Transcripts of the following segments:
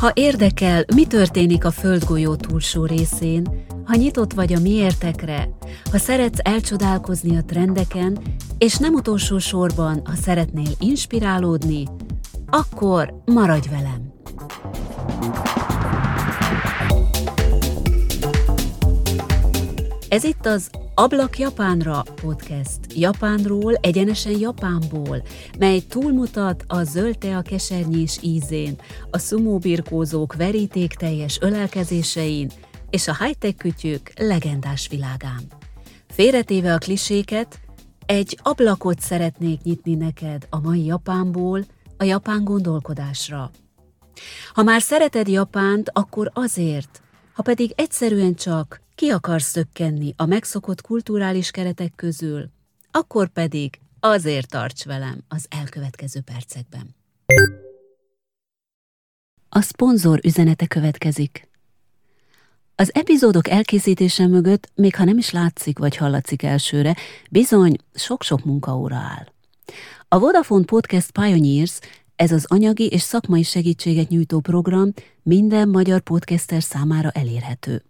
Ha érdekel, mi történik a földgolyó túlsó részén, ha nyitott vagy a miértekre, ha szeretsz elcsodálkozni a trendeken, és nem utolsó sorban, ha szeretnél inspirálódni, akkor maradj velem! Ez itt az Ablak Japánra podcast. Japánról, egyenesen Japánból, mely túlmutat a zöld a kesernyés ízén, a szumóbirkózók verítékteljes ölelkezésein és a high-tech kütyük legendás világán. Félretéve a kliséket, egy ablakot szeretnék nyitni neked a mai Japánból, a japán gondolkodásra. Ha már szereted Japánt, akkor azért, ha pedig egyszerűen csak ki akarsz szökkenni a megszokott kulturális keretek közül, akkor pedig azért tarts velem az elkövetkező percekben. A szponzor üzenete következik. Az epizódok elkészítése mögött, még ha nem is látszik vagy hallatszik elsőre, bizony sok-sok munkaóra áll. A Vodafone Podcast Pioneers ez az anyagi és szakmai segítséget nyújtó program minden magyar podcaster számára elérhető.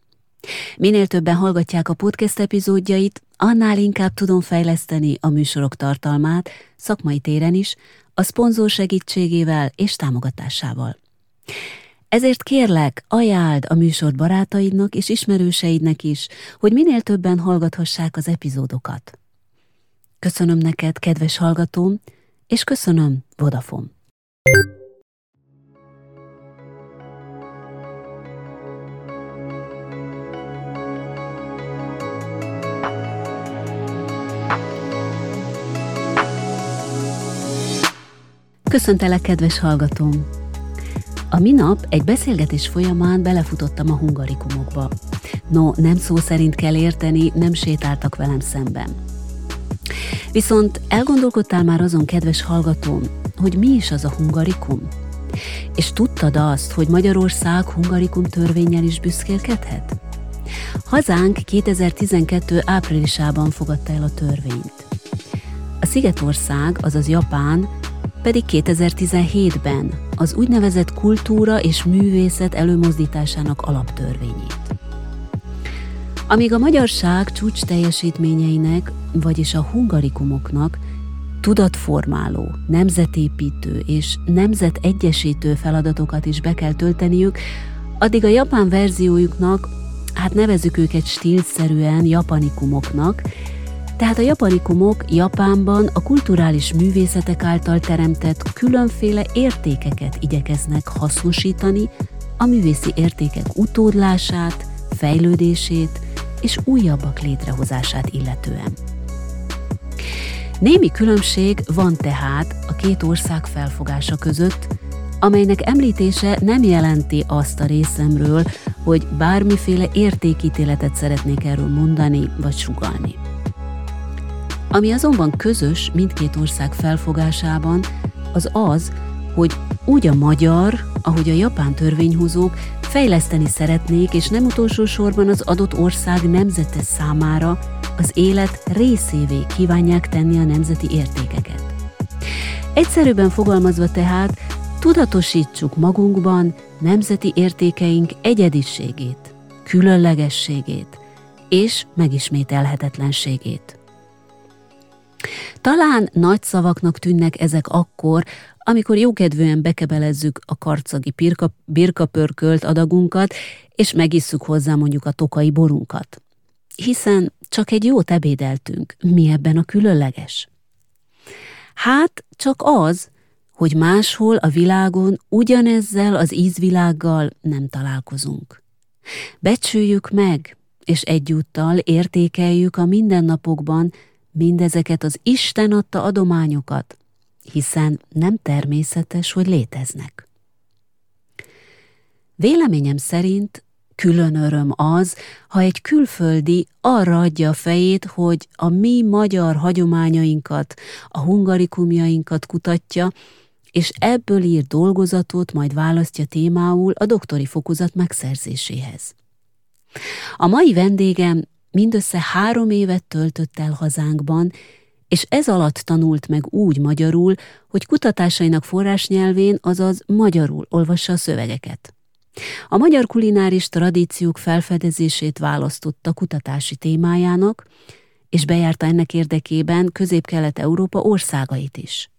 Minél többen hallgatják a podcast epizódjait, annál inkább tudom fejleszteni a műsorok tartalmát, szakmai téren is, a szponzor segítségével és támogatásával. Ezért kérlek, ajánld a műsor barátaidnak és ismerőseidnek is, hogy minél többen hallgathassák az epizódokat. Köszönöm neked, kedves hallgatóm, és köszönöm, Vodafone. Köszöntelek, kedves hallgatóm! A minap egy beszélgetés folyamán belefutottam a hungarikumokba. No, nem szó szerint kell érteni, nem sétáltak velem szemben. Viszont elgondolkodtál már azon, kedves hallgatóm, hogy mi is az a hungarikum? És tudtad azt, hogy Magyarország hungarikum törvényel is büszkélkedhet? Hazánk 2012. áprilisában fogadta el a törvényt. A Szigetország, azaz Japán, pedig 2017-ben az úgynevezett kultúra és művészet előmozdításának alaptörvényét. Amíg a magyarság csúcs teljesítményeinek, vagyis a hungarikumoknak tudatformáló, nemzetépítő és nemzetegyesítő feladatokat is be kell tölteniük, addig a japán verziójuknak, hát nevezük őket stílszerűen japanikumoknak, tehát a japanikumok Japánban a kulturális művészetek által teremtett különféle értékeket igyekeznek hasznosítani, a művészi értékek utódlását, fejlődését és újabbak létrehozását illetően. Némi különbség van tehát a két ország felfogása között, amelynek említése nem jelenti azt a részemről, hogy bármiféle értékítéletet szeretnék erről mondani vagy sugalni. Ami azonban közös mindkét ország felfogásában, az az, hogy úgy a magyar, ahogy a japán törvényhozók fejleszteni szeretnék, és nem utolsó sorban az adott ország nemzete számára az élet részévé kívánják tenni a nemzeti értékeket. Egyszerűbben fogalmazva tehát, tudatosítsuk magunkban nemzeti értékeink egyediségét, különlegességét és megismételhetetlenségét. Talán nagy szavaknak tűnnek ezek akkor, amikor jókedvűen bekebelezzük a karcagi birka, birkapörkölt adagunkat, és megisszuk hozzá mondjuk a tokai borunkat. Hiszen csak egy jót ebédeltünk, mi ebben a különleges? Hát csak az, hogy máshol a világon ugyanezzel az ízvilággal nem találkozunk. Becsüljük meg, és egyúttal értékeljük a mindennapokban mindezeket az Isten adta adományokat, hiszen nem természetes, hogy léteznek. Véleményem szerint külön öröm az, ha egy külföldi arra adja a fejét, hogy a mi magyar hagyományainkat, a hungarikumjainkat kutatja, és ebből ír dolgozatot majd választja témául a doktori fokozat megszerzéséhez. A mai vendégem mindössze három évet töltött el hazánkban, és ez alatt tanult meg úgy magyarul, hogy kutatásainak forrásnyelvén, azaz magyarul olvassa a szövegeket. A magyar kulináris tradíciók felfedezését választotta kutatási témájának, és bejárta ennek érdekében Közép-Kelet-Európa országait is.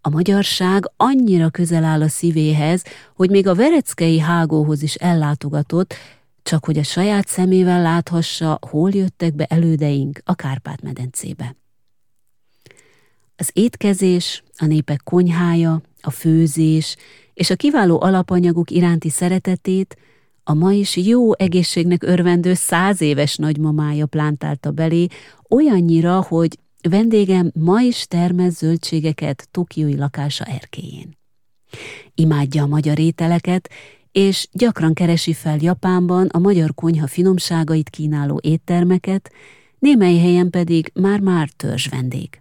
A magyarság annyira közel áll a szívéhez, hogy még a vereckei hágóhoz is ellátogatott, csak hogy a saját szemével láthassa, hol jöttek be elődeink a Kárpát-medencébe. Az étkezés, a népek konyhája, a főzés és a kiváló alapanyagok iránti szeretetét a ma is jó egészségnek örvendő száz éves nagymamája plántálta belé, olyannyira, hogy vendégem ma is termez zöldségeket Tokiói lakása erkéjén. Imádja a magyar ételeket, és gyakran keresi fel Japánban a magyar konyha finomságait kínáló éttermeket, némely helyen pedig már-már törzs vendég.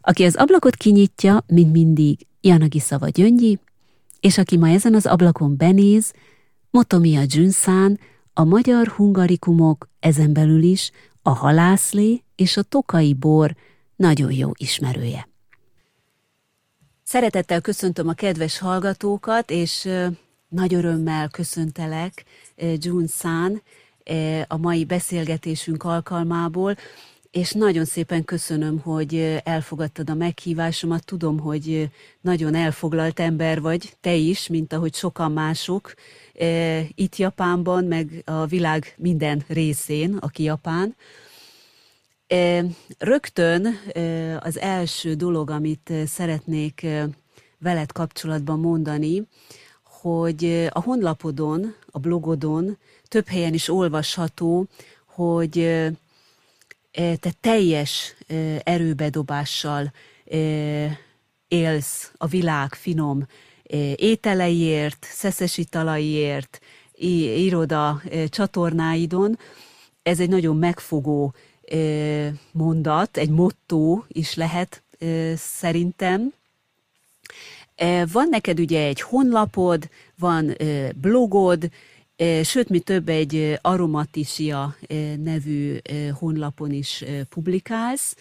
Aki az ablakot kinyitja, mint mindig, Janagi Szava Gyöngyi, és aki ma ezen az ablakon benéz, Motomia Junszán, a magyar hungarikumok, ezen belül is a halászlé és a tokai bor nagyon jó ismerője. Szeretettel köszöntöm a kedves hallgatókat, és nagy örömmel köszöntelek Jun San a mai beszélgetésünk alkalmából, és nagyon szépen köszönöm, hogy elfogadtad a meghívásomat. Tudom, hogy nagyon elfoglalt ember vagy, te is, mint ahogy sokan mások itt Japánban, meg a világ minden részén, aki Japán. Rögtön az első dolog, amit szeretnék veled kapcsolatban mondani, hogy a honlapodon, a blogodon több helyen is olvasható, hogy te teljes erőbedobással élsz a világ finom ételeiért, szeszes italaiért, iroda csatornáidon. Ez egy nagyon megfogó mondat, egy motto is lehet szerintem. Van neked ugye egy honlapod, van blogod, Sőt, mi több egy Aromatisia nevű honlapon is publikálsz,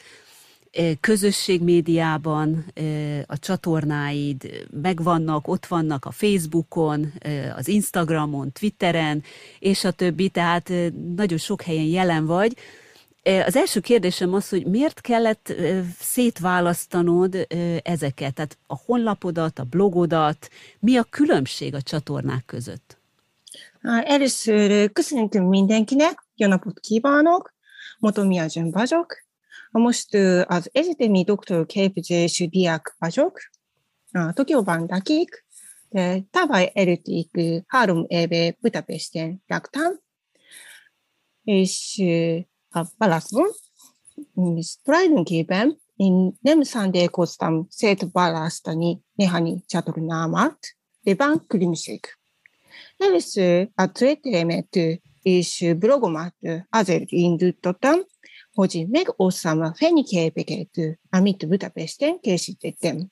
közösségmédiában a csatornáid megvannak, ott vannak a Facebookon, az Instagramon, Twitteren, és a többi, tehát nagyon sok helyen jelen vagy. Az első kérdésem az, hogy miért kellett szétválasztanod ezeket, tehát a honlapodat, a blogodat, mi a különbség a csatornák között? Először köszöntöm mindenkinek, jó napot kívánok, Motomia Zsön vagyok. Most az egyetemi doktorképzésű diák vagyok, Tokióban lakik, tavaly előttig három éve Budapesten laktam, és a válaszom, tulajdonképpen én nem szándékoztam szétválasztani néhány csatornámat, de van különbség. Először a Twitteremet és blogomat azért indítottam, hogy megosztam a fényképeket, amit Budapesten készítettem.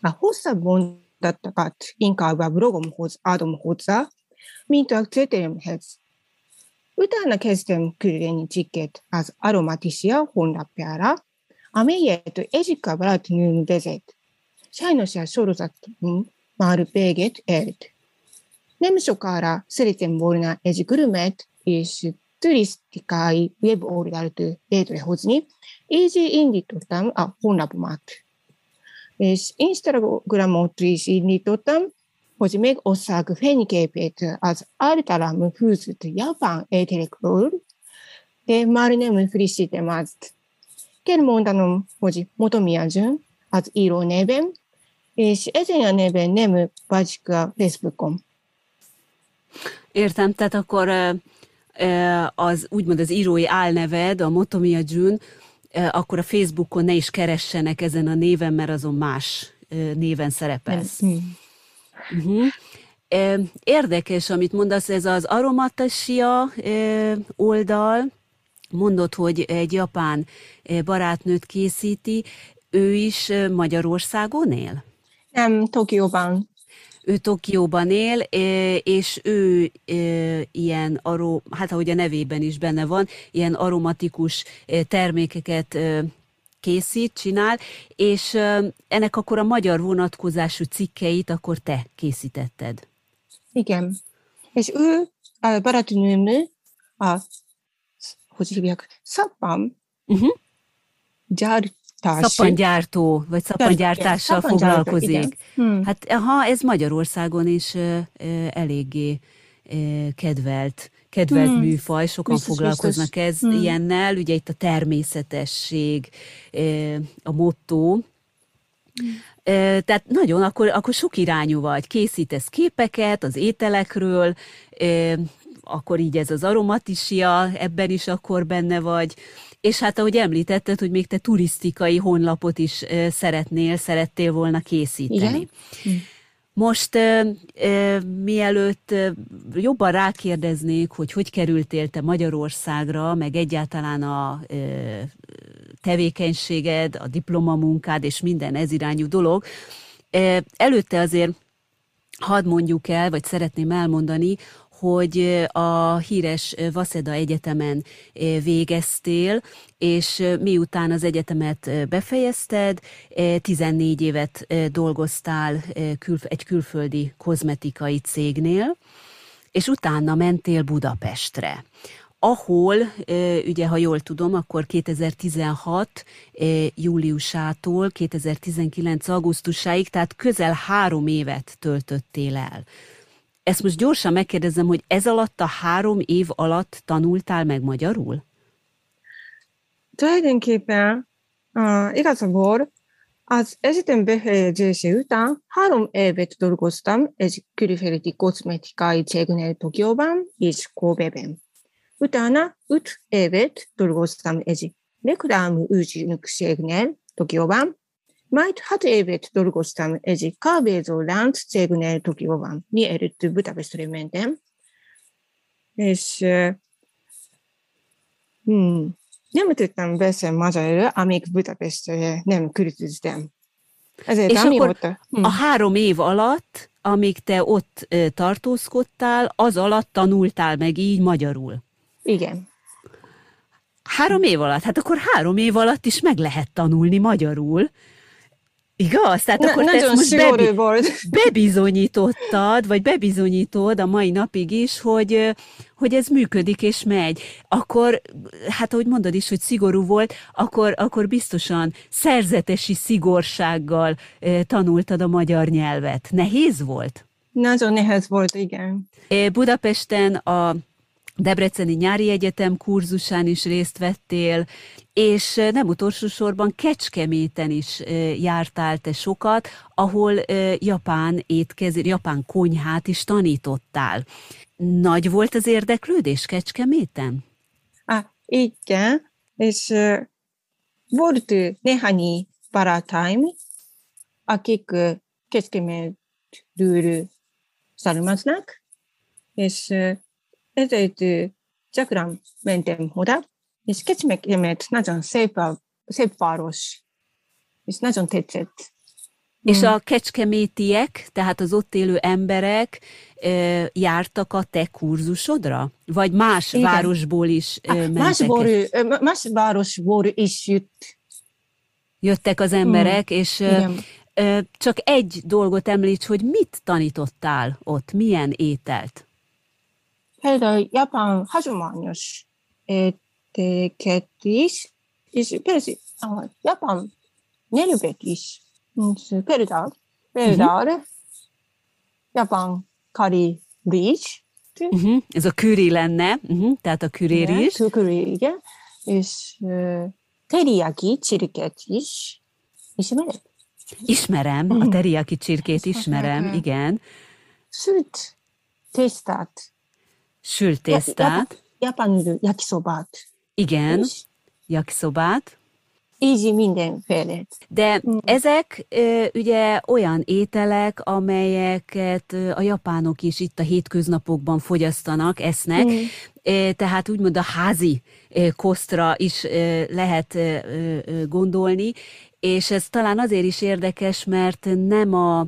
A hosszabb mondatokat inkább a blogomhoz adom hozzá, mint 우타나 캐스템 그레니 지켓 아즈 아로마티시아 혼라페아라 아메예트 에지카브라 드누 데제트 샤이노시아 쇼르자트민 마르베게트 에르트 냄쇼 카라 스리템 보르나 에지 그르메트 이시 트리스티카이 웹 오리달트 데이트레 호즈니 이지 인디 토탐 아 혼라브마트インスタグラムを通じにとった hogy megosszák fényképét az általam fűzött japán ételekről, de már nem frissítem azt. Kell mondanom, hogy Motomiya Jun az író nevem, és ezen a neven nem vagyok a Facebookon. Értem, tehát akkor az úgymond az írói álneved, a Motomia Jun, akkor a Facebookon ne is keressenek ezen a néven, mert azon más néven szerepelsz. Uh-huh. Érdekes, amit mondasz, ez az aromatasia oldal, mondod, hogy egy japán barátnőt készíti, ő is Magyarországon él? Nem, Tokióban ő Tokióban él, és ő ilyen, aró, hát ahogy a nevében is benne van, ilyen aromatikus termékeket készít, csinál, és ennek akkor a magyar vonatkozású cikkeit akkor te készítetted. Igen. És ő a Baratunum a hogy hívják, szappan Uh-huh. gyártás. Szappangyártó, vagy szappangyártással Szappangyártó, foglalkozik. igen. Hmm. Hát ha ez Magyarországon is eléggé kedvelt, kedvelt Hmm. műfaj, sokan Biztos, foglalkoznak biztos. ez Hmm. ilyennel, ugye itt a természetesség ö, a motto, Ö, Tehát nagyon, akkor, akkor sok irányú vagy. Készítesz képeket az ételekről, ö, akkor így ez az aromatisia, ebben is akkor benne vagy. És hát ahogy említetted, hogy még te turisztikai honlapot is szeretnél, szerettél volna készíteni. Igen. Most ö, ö, mielőtt jobban rákérdeznék, hogy hogy kerültél te Magyarországra, meg egyáltalán a ö, tevékenységed, a diplomamunkád és minden ez irányú dolog, ö, előtte azért hadd mondjuk el, vagy szeretném elmondani, hogy a híres Vaszeda Egyetemen végeztél, és miután az egyetemet befejezted, 14 évet dolgoztál egy külföldi kozmetikai cégnél, és utána mentél Budapestre ahol, ugye, ha jól tudom, akkor 2016 ö, júliusától 2019 augusztusáig, tehát közel három évet töltöttél el. Ezt most gyorsan megkérdezem, hogy ez alatt a három év alatt tanultál meg magyarul? Tulajdonképpen uh, igazából az egyetem befejezése után három évet dolgoztam egy külföldi kozmetikai cégnél Tokióban és Kobe-ben. Utána öt évet dolgoztam egy reklám ügynökségnél Tokióban, majd hat évet dolgoztam egy kávézó lánc cégnél Tokióban, mielőtt Budapestre mentem. És hmm, nem tudtam beszélni magyarul, amíg Budapestre nem költöztem. Ezért És akkor amióta... A három év alatt, amíg te ott tartózkodtál, az alatt tanultál meg így magyarul. Igen. Három év alatt? Hát akkor három év alatt is meg lehet tanulni magyarul. Igaz? Tehát Na, akkor te ezt nagyon most bebi- volt. bebizonyítottad, vagy bebizonyítod a mai napig is, hogy, hogy ez működik és megy, akkor, hát ahogy mondod is, hogy szigorú volt, akkor, akkor biztosan szerzetesi szigorsággal tanultad a magyar nyelvet. Nehéz volt? Nagyon nehéz volt, igen. Budapesten a Debreceni Nyári Egyetem kurzusán is részt vettél, és nem utolsó sorban Kecskeméten is jártál te sokat, ahol japán étkezés, japán konyhát is tanítottál. Nagy volt az érdeklődés Kecskeméten? Ah, igen, és uh, volt néhány barátaim, akik uh, Kecskemétről származnak, és ezért gyakran mentem oda, és Kecskemét nagyon szép, szép város, és nagyon tetszett. És Mm. a kecskemétiek, tehát az ott élő emberek jártak a te kurzusodra? Vagy más Igen. városból is mentek? másból, ö, más városból is jött. Jöttek az emberek, és ö, Igen. csak egy dolgot említs, hogy mit tanítottál ott, milyen ételt? Például japán hagyományos éteket is, és a japán nyelvet is. Például, például japán kari rizs, Uh-huh. Ez a küri lenne, uh-huh. tehát a igen, is. kukuri, igen, és uh, teriyaki csirket is ismered? Ismerem, a teriyaki csirkét ismerem, igen. Sült tésztát, Sült tésztát, japán yakisobát igen, is, jakszobát. így mindenféle. De Mm. ezek ugye olyan ételek, amelyeket a japánok is itt a hétköznapokban fogyasztanak, esznek, Mm. Tehát úgymond a házi kosztra is lehet gondolni, és ez talán azért is érdekes, mert nem a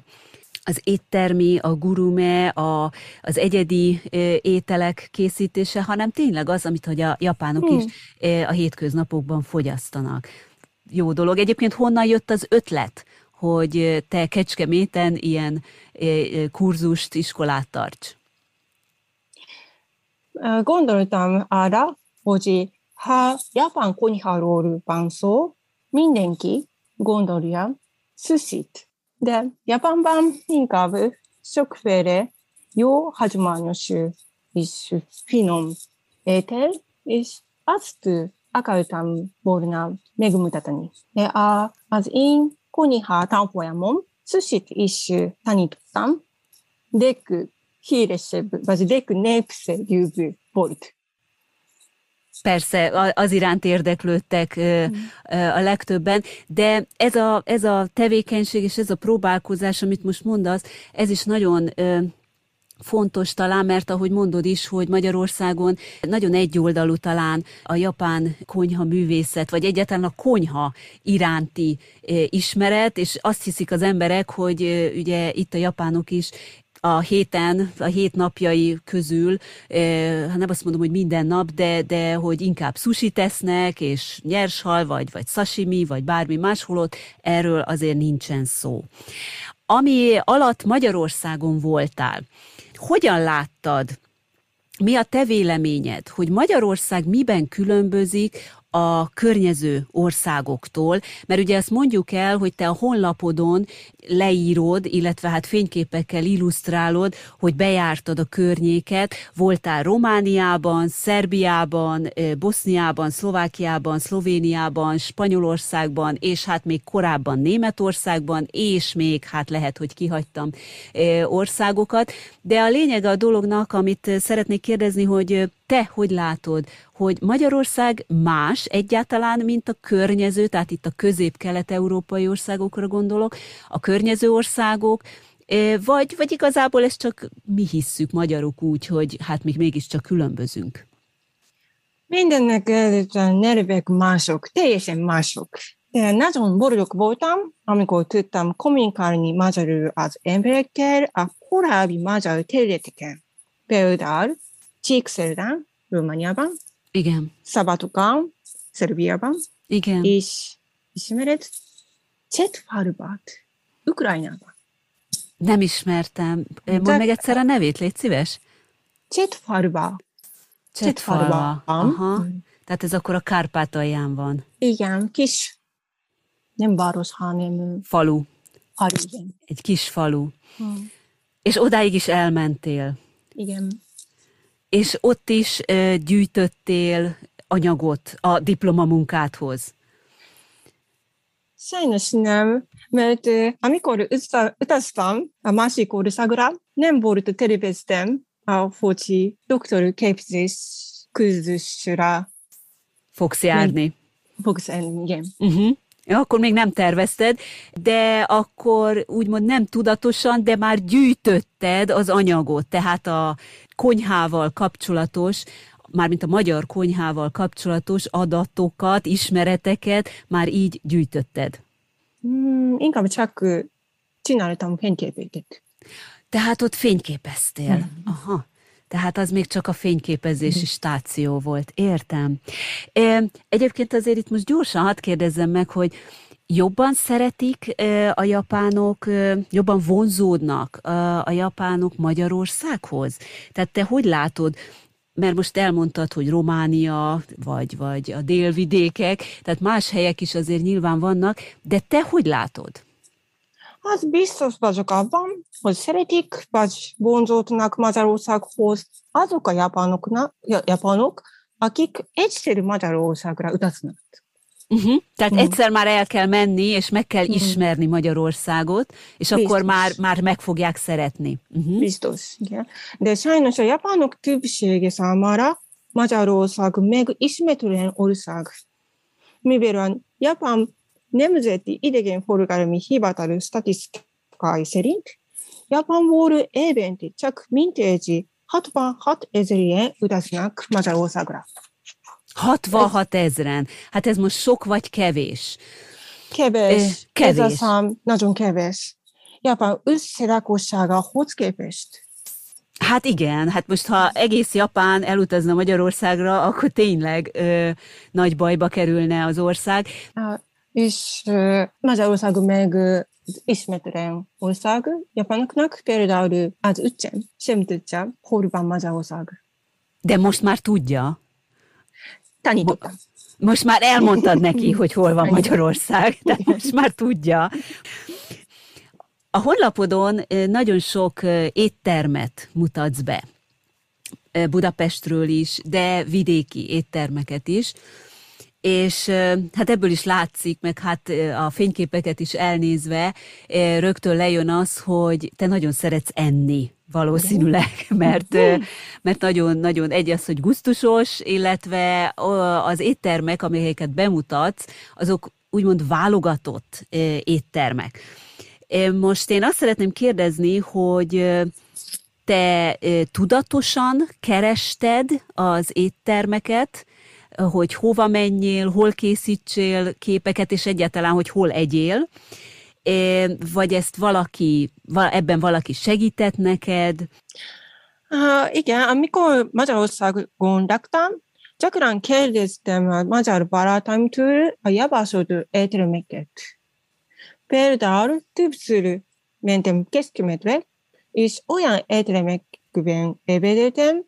az éttermi, a gurume, a, az egyedi ételek készítése, hanem tényleg az, amit hogy a japánok Hmm. is a hétköznapokban fogyasztanak. Jó dolog. Egyébként honnan jött az ötlet, hogy te Kecskeméten ilyen kurzust, iskolát tarts? gondoltam arra, hogy ha Japán konyháról van szó, mindenki gondolja sushit. で、ヤパンバン、インカブ、ショクフェレ、ヨー、ハジマニョシュ、イッシュ、フィノン、エーテル、イッシュ、アスト、アカウタン、ボールナ、メグムタタニ。で、あ、アず、イン、コニハー、タンホヤモン、スシッ、イッシュ、タニトタン、デック、ヒーレシェブ、バジデック、ネープセ、リューブ、ボルト。Persze, az iránt érdeklődtek a legtöbben, de ez a, ez a tevékenység és ez a próbálkozás, amit most mondasz, ez is nagyon fontos talán, mert ahogy mondod is, hogy Magyarországon nagyon egyoldalú talán a japán konyha művészet, vagy egyáltalán a konyha iránti ismeret, és azt hiszik az emberek, hogy ugye itt a japánok is a héten, a hét napjai közül, hát nem azt mondom, hogy minden nap, de, de hogy inkább sushi tesznek, és nyershal, vagy, vagy sashimi, vagy bármi máshol erről azért nincsen szó. Ami alatt Magyarországon voltál, hogyan láttad, mi a te véleményed, hogy Magyarország miben különbözik a környező országoktól, mert ugye ezt mondjuk el, hogy te a honlapodon leírod, illetve hát fényképekkel illusztrálod, hogy bejártad a környéket, voltál Romániában, Szerbiában, Boszniában, Szlovákiában, Szlovéniában, Spanyolországban, és hát még korábban Németországban, és még hát lehet, hogy kihagytam országokat, de a lényeg a dolognak, amit szeretnék kérdezni, hogy te hogy látod, hogy Magyarország más egyáltalán, mint a környező, tehát itt a közép-kelet-európai országokra gondolok, a környező országok, vagy, vagy igazából ezt csak mi hisszük magyarok úgy, hogy hát még mégiscsak különbözünk? Mindennek előtt a nervek mások, teljesen mások. De nagyon boldog voltam, amikor tudtam kommunikálni magyarul az emberekkel a korábbi magyar területeken. Például Csíkszerdán, Romániában, Igen. Szabadukán, Szerbiában, Igen. és ismered Csetfalubát, Ukrajnában. Nem ismertem. Mondd meg egyszer a nevét, légy szíves. Csetfalba. Csetfalba. Aha. Tehát ez akkor a Kárpátalján van. Igen, kis, nem város, hanem falu. Falu, igen. Egy kis falu. Hmm. És odáig is elmentél. Igen. És ott is gyűjtöttél anyagot a diplomamunkádhoz. Sajnos nem, mert amikor utaztam a másik országra, nem volt terveztem, hogy doktor képzés kurzusra fogsz járni. Fogsz járni, igen. Uh-huh. Akkor még nem tervezted, de akkor úgymond nem tudatosan, de már gyűjtötted az anyagot, tehát a konyhával kapcsolatos, mármint a magyar konyhával kapcsolatos adatokat, ismereteket már így gyűjtötted. Mm, inkább csak csináltam fényképeket. Tehát ott fényképeztél. Aha. Tehát az még csak a fényképezési mm. stáció volt. Értem. Egyébként azért itt most gyorsan hadd kérdezzem meg, hogy jobban szeretik a japánok, jobban vonzódnak a japánok Magyarországhoz? Tehát te hogy látod, mert most elmondtad, hogy Románia, vagy, vagy a délvidékek, tehát más helyek is azért nyilván vannak, de te hogy látod? Az biztos vagyok abban, hogy szeretik, vagy vonzódnak Magyarországhoz azok a japánok, japánok akik egyszerű Magyarországra utaznak. Uh-huh. Tehát uh-huh. egyszer már el kell menni, és meg kell uh-huh. ismerni Magyarországot, és Biztos. akkor már, már meg fogják szeretni. Uh-huh. Biztos, igen. De sajnos a japánok többsége számára Magyarország megismertelen ország. Mivel a Japán Nemzeti Idegenforgalmi Hivatal statisztikai szerint Japánból évente csak mintegy 66 ezeren utaznak Magyarországra. 66 ezeren. Hát ez most sok vagy kevés? Kevés. Kevés. Ez a szám nagyon kevés. Japán összelakosságahoz képest. Hát igen, hát most ha egész Japán elutazna Magyarországra, akkor tényleg ö, nagy bajba kerülne az ország. És Magyarország meg ismeretlen ország Japánoknak, például az utcán sem tudja, hol van Magyarország. De most már tudja. Tanítottam. Most már elmondtad neki, hogy hol van Magyarország, de most már tudja. A honlapodon nagyon sok éttermet mutatsz be. Budapestről is, de vidéki éttermeket is. És hát ebből is látszik, meg hát a fényképeket is elnézve, rögtön lejön az, hogy te nagyon szeretsz enni valószínűleg, mert, mert nagyon-nagyon egy az, hogy gusztusos, illetve az éttermek, amelyeket bemutatsz, azok úgymond válogatott éttermek. Most én azt szeretném kérdezni, hogy te tudatosan kerested az éttermeket, hogy hova menjél, hol készítsél képeket, és egyáltalán, hogy hol egyél, vagy ezt valaki, ebben valaki segített neked? Uh, igen, amikor Magyarországon laktam, gyakran kérdeztem a magyar barátaimtól a javasolt éttermeket. Például többször mentem Keszkimedve, és olyan éttermekben ebédeltem,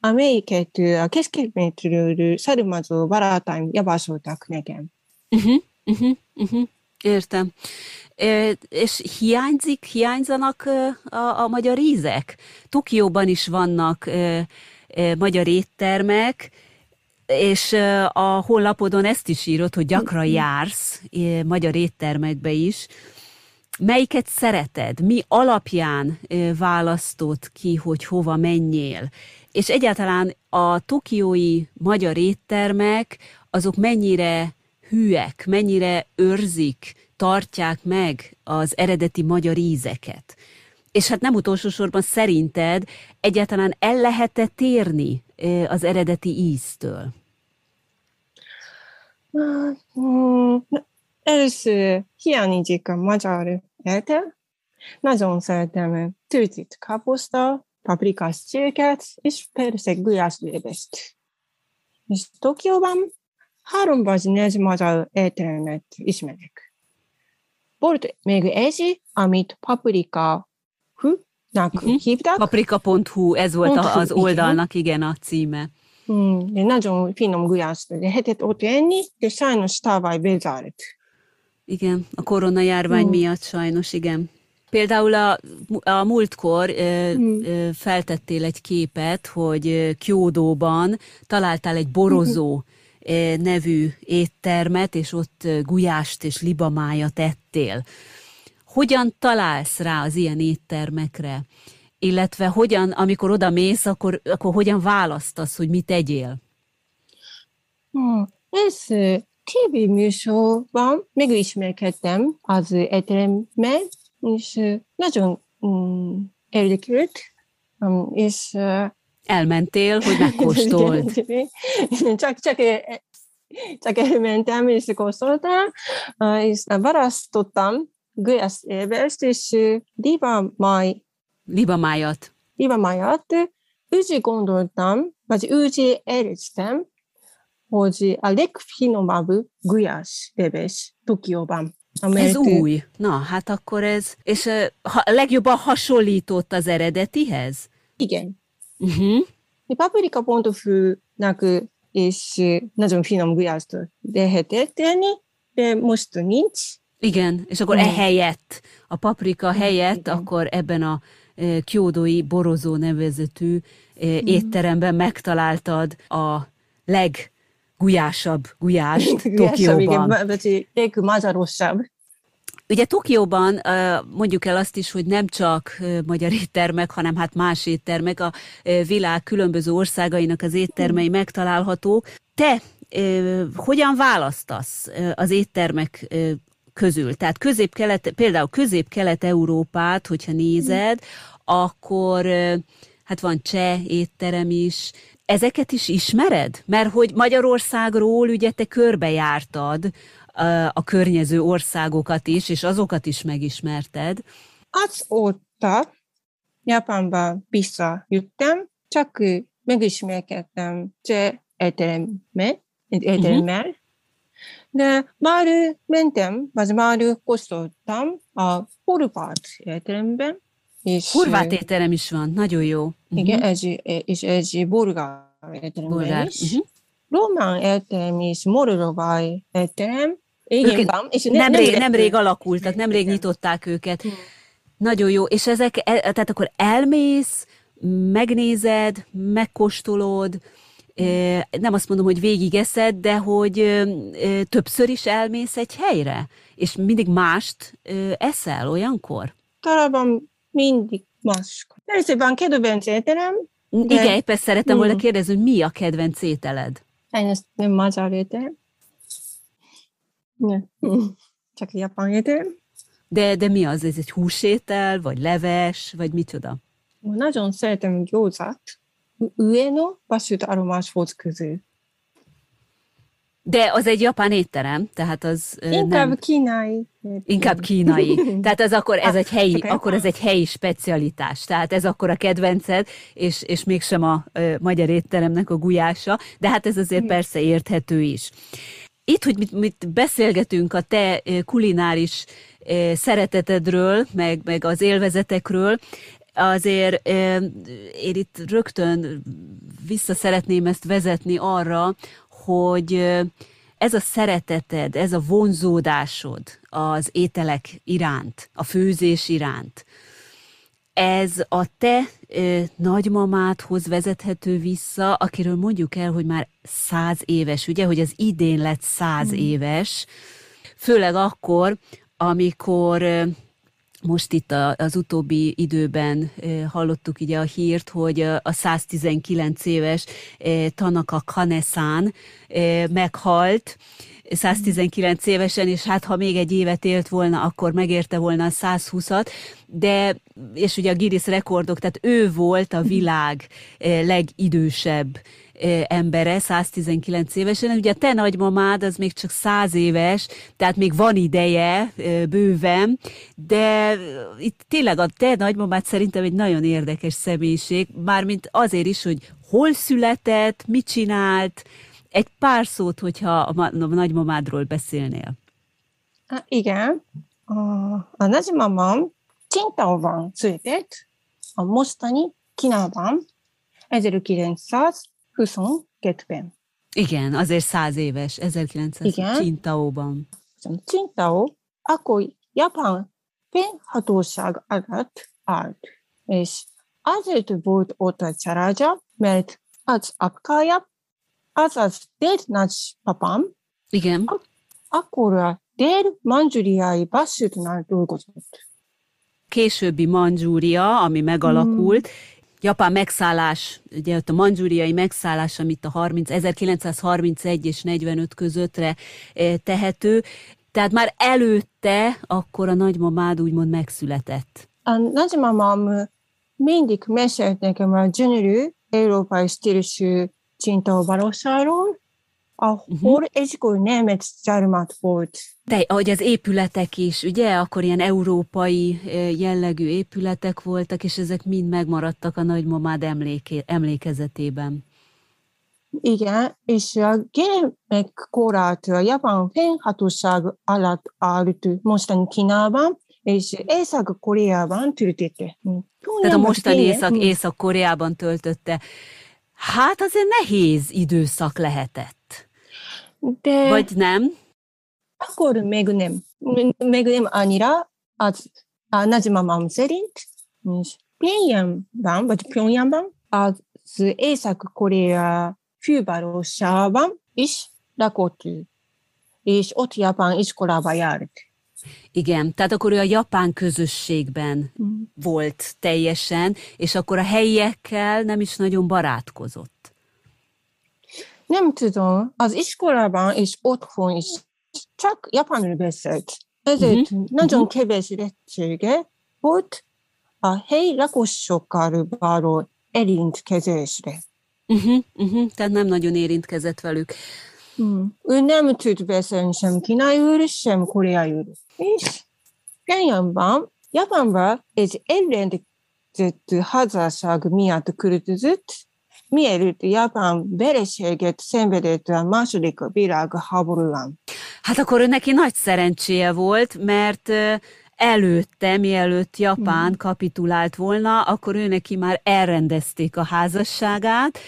amelyiket a Keszkimedről származó barátaim javasoltak nekem. Uh-huh, uh-huh, uh-huh. Értem. És hiányzik, hiányzanak a, a magyar ízek? Tokióban is vannak magyar éttermek, és a honlapodon ezt is írod, hogy gyakran jársz magyar éttermekbe is. Melyiket szereted? Mi alapján választod ki, hogy hova menjél? És egyáltalán a tokiói magyar éttermek, azok mennyire hűek, mennyire őrzik, tartják meg az eredeti magyar ízeket. És hát nem utolsó sorban szerinted egyáltalán el lehet-e térni az eredeti íztől? Először hiányzik a magyar étel. Nagyon szeretem tűzít káposzta, paprikás csirket, és persze gulyáslébest. És Tokióban három vagy négy magyar ételmet ismerek. Volt még egy, amit paprika húnak uh-huh. hívtak. Paprika.hu, ez volt a, az oldalnak, igen, a címe. Hmm, de nagyon finom gulyás lehetett ott enni, de sajnos tavaly bezárt. Igen, a koronajárvány hmm. miatt sajnos, igen. Például a, a múltkor hmm. feltettél egy képet, hogy Kjódóban találtál egy borozó hmm nevű éttermet, és ott gulyást és libamájat ettél. Hogyan találsz rá az ilyen éttermekre? Illetve hogyan, amikor oda mész, akkor, akkor hogyan választasz, hogy mit tegyél? Hmm, ez TV műsorban megismerkedtem az étteremmel, és nagyon um, érdekült, um, és Elmentél, hogy megkóstold. csak, csak, csak elmentem, és kóstoltam, és varasztottam gulyás évest, és libamáj. Libamájat. Libamájat. Úgy gondoltam, vagy úgy éreztem, hogy a legfinomabb gulyás éves Tokióban. Ez új. Na, hát akkor ez... És ha, legjobban hasonlított az eredetihez? Igen. Uh-huh. De paprika pontofűnek és nagyon finom gulyást lehetett tenni, de most nincs. Igen, és akkor e helyett, a paprika helyett, Igen. akkor ebben a kiódói borozó nevezetű e, étteremben megtaláltad a leggulyásabb gulyást Tokióban. Igen, legmazarosabb. Ugye Tokióban mondjuk el azt is, hogy nem csak magyar éttermek, hanem hát más éttermek, a világ különböző országainak az éttermei megtalálhatók. Te hogyan választasz az éttermek közül? Tehát közép-kelet, például közép-kelet-európát, hogyha nézed, akkor hát van cseh étterem is, ezeket is ismered? Mert hogy Magyarországról ugye te körbejártad a környező országokat is, és azokat is megismerted. Azóta Japánba visszajöttem, csak megismerkedtem cseh étteremmel, étteremmel, uh-huh. de már mentem, vagy már kóstoltam a Horváth étteremben, És, Horvát étterem is van, nagyon jó. Igen, egy, és egy bolgár étterem Bolgár. is. Mhm. Román étterem és moldovai étterem. Igen, Ők van. És Nemrég, nem nemrég alakultak, nemrég Igen. nyitották őket. Nagyon jó. És ezek, e- tehát akkor elmész, megnézed, megkóstolod, eh, nem azt mondom, hogy végigeszed, de hogy többször is elmész egy helyre, és mindig mást eszel olyankor? Talában mindig más. Először van kedvenc étterem, De- Igen, épp ezt szerettem volna Mm. kérdezni, hogy mi a kedvenc ételed? ez nem magyar étterem. Nem. Csak japán étterem. De, de mi az? Ez egy húsétel, vagy leves, vagy micsoda? Nagyon szeretem gyózát. Ueno, basült aromás közül. De az egy japán étterem, tehát az Inkább nem, kínai. inkább kínai. Tehát az akkor ez Ah, egy helyi, oké. akkor ez egy helyi specialitás. Tehát ez akkor a kedvenced, és, és mégsem a ö, magyar étteremnek a gulyása, de hát ez azért persze érthető is. Itt, hogy mit, mit beszélgetünk a te kulináris szeretetedről, meg, meg az élvezetekről, azért én itt rögtön vissza szeretném ezt vezetni arra, hogy ez a szereteted, ez a vonzódásod az ételek iránt, a főzés iránt, ez a te ö, nagymamádhoz vezethető vissza, akiről mondjuk el, hogy már száz éves, ugye, hogy az idén lett száz éves, főleg akkor, amikor most itt a, az utóbbi időben hallottuk ugye a hírt, hogy a 119 éves Tanaka Kaneszán meghalt, 119 évesen, és hát ha még egy évet élt volna, akkor megérte volna a 120-at, de, és ugye a Guinness rekordok, tehát ő volt a világ legidősebb embere, 119 évesen. Ugye a te nagymamád az még csak 100 éves, tehát még van ideje bőven, de itt tényleg a te nagymamád szerintem egy nagyon érdekes személyiség, mármint azért is, hogy hol született, mit csinált, egy pár szót, hogyha a, ma- a nagymamádról beszélnél. Ah, igen. A, a nagymamám Csintaóban született, a mostani Kínában 1922-ben. Igen, azért száz éves, 1900 Igen. Csintaóban. Csintaó akkor Japán fennhatóság alatt állt, és azért volt ott a családja, mert az apkája, azaz déd nagypapám, Igen, akkor a dél-manzsúriai basszútnál dolgozott. későbbi Mandzsúria, ami megalakult, Japán megszállás, ugye ott a mandzsúriai megszállás, amit a 30, 1931 és 45 közöttre eh, tehető, tehát már előtte akkor a nagymamád úgymond megszületett. A nagymamám mindig mesélt nekem a gyönyörű európai stílusú Csintó valóságról, ahol egykor német gyarmat volt. De ahogy az épületek is, ugye, akkor ilyen európai jellegű épületek voltak, és ezek mind megmaradtak a nagymamád emléké, emlékezetében. Igen, és a gyermekkorát a japán fennhatóság alatt állt mostani Kínában, és Észak-Koreában töltötte. Tehát a mostani Észak, Észak-Koreában töltötte. Hát azért nehéz időszak lehetett. De Vagy nem? akkor még nem. Még nem annyira, az a nagymamám szerint, Pyongyangban, vagy Pyongyangban, az Észak-Korea fővárosában is lakott. És ott japán iskolába járt. Igen, tehát akkor ő a japán közösségben volt teljesen, és akkor a helyiekkel nem is nagyon barátkozott. Nem tudom, az iskolában és otthon is csak japánul beszélt. Ezért Mhm, nagyon kevés lehetősége volt a helyi lakosokkal való érintkezésre. Uh-huh, uh-huh, tehát nem nagyon érintkezett velük. Mm. Ő nem tud beszélni sem kínaiul, sem koreaiul. És Pyongyangban, Japánba egy elrendezett házasság miatt költözött, mielőtt Japán vereséget szenvedett a második világháborúban. Hát akkor neki nagy szerencséje volt, mert előtte, mielőtt Japán mm. kapitulált volna, akkor ő neki már elrendezték a házasságát.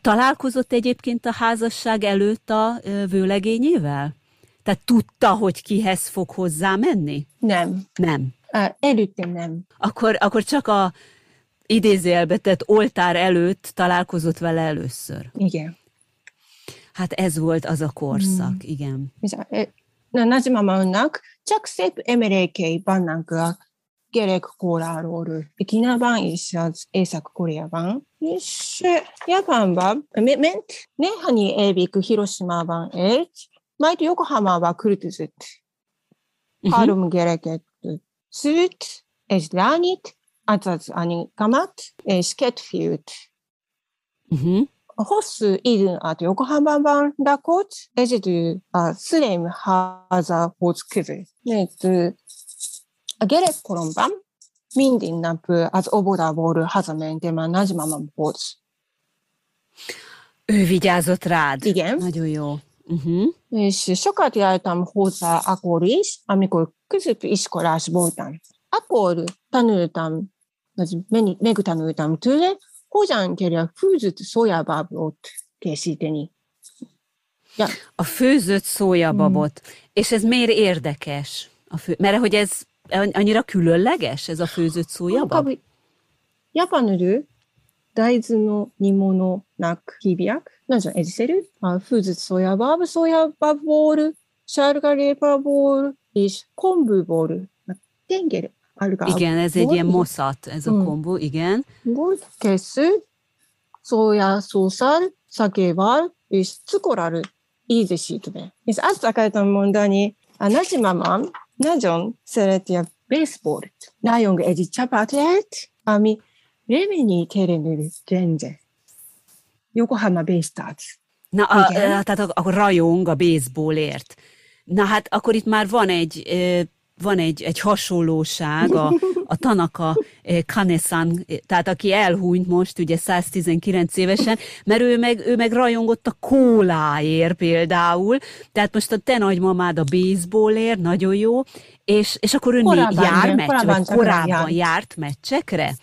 Találkozott egyébként a házasság előtt a vőlegényével? Tehát tudta, hogy kihez fog hozzá menni? Nem. Nem. Előtte nem. Akkor, akkor csak a idézélbe tett oltár előtt találkozott vele először. Igen. Hát ez volt az a korszak, mm. igen. nagymamának csak szép emlékei vannak a gerek koráról, Kínában és az Észak-Koreában. És Japánban ment néhány évig Hiroshima-ban élt, majd Yokohama-ba költözött. Uh-huh. Három gyereket szült, és lányit, azaz anyikamat, és két fiút. Uh-huh. hosszú idő át Yokohamában lakott, egyedül a szüleim házahoz közel. Mert a gyerekkoromban minden nap az óvodából hazamentem a nagymamamhoz. Ő vigyázott rád? Igen. Nagyon jó. Uh-huh. És sokat jártam hozzá akkor is, amikor középiskolás voltam. Akkor tanultam, 그래서 메뉴, 매그탕을 담투에 호장 계략 후즈트 szójábabot készíteni. Ja. A főzött szójababot. Mm. És ez miért érdekes? A fő... Mert hogy ez annyira különleges, ez a főzött szójabab? Japánul daizno nimononak hívják. Nagyon egyszerű. A főzött szójabab, szójabab bor, sárgarépabor és kombuból. Tengeri igen, ez egy ilyen moszat, ez a kombu, igen. Ból készül, szójaszószal, szakéval és cukorral ízesítve. És azt akartam mondani, a nagymamám nagyon szereti a baseballt. Nagyon egy csapat lehet, ami reményi terenő rendszer. Yokohama Baystars. Na, a, tehát akkor rajong a baseballért. Na hát akkor itt már van egy van egy, egy hasonlóság a, a Tanaka Kanesan, tehát aki elhúnyt most, ugye 119 évesen, mert ő meg, ő meg rajongott a kóláért például, tehát most a te nagymamád a baseballért, nagyon jó, és, és akkor ő korábban, jár meccsekre, korábban, korábban járt. járt meccsekre?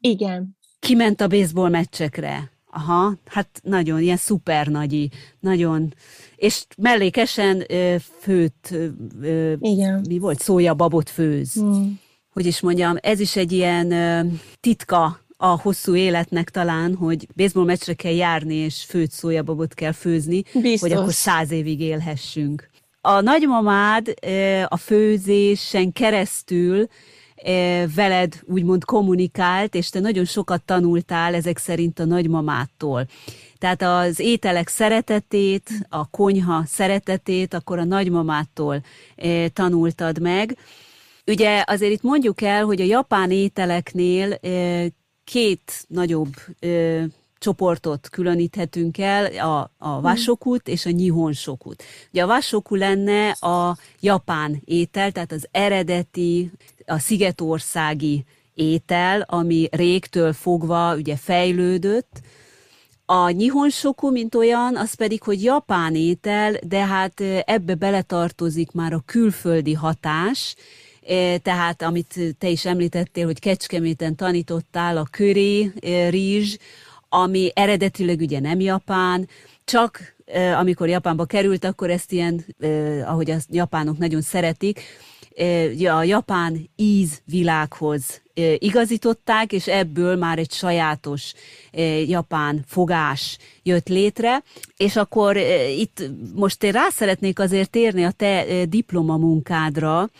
Igen. Kiment a baseball meccsekre? Aha, hát nagyon, ilyen szuper nagyi, nagyon, és mellékesen főt, Igen. mi volt, szója babot főz. Hmm. Hogy is mondjam, ez is egy ilyen titka a hosszú életnek talán, hogy baseball meccsre kell járni, és főt szójababot kell főzni, Biztos. hogy akkor száz évig élhessünk. A nagymamád a főzésen keresztül veled úgymond kommunikált, és te nagyon sokat tanultál ezek szerint a nagymamától. Tehát az ételek szeretetét, a konyha szeretetét akkor a nagymamától tanultad meg. Ugye azért itt mondjuk el, hogy a japán ételeknél két nagyobb csoportot különíthetünk el, a, a vasokut és a nyihonsokut. Ugye a vasoku lenne a japán étel, tehát az eredeti, a szigetországi étel, ami régtől fogva ugye fejlődött, a nyihonsoku, mint olyan, az pedig, hogy japán étel, de hát ebbe beletartozik már a külföldi hatás, tehát amit te is említettél, hogy Kecskeméten tanítottál, a köré rizs, ami eredetileg ugye nem japán, csak amikor Japánba került, akkor ezt ilyen, ahogy a japánok nagyon szeretik, a japán ízvilághoz igazították, és ebből már egy sajátos japán fogás jött létre, és akkor itt most én rá szeretnék azért térni a te diplomamunkádra,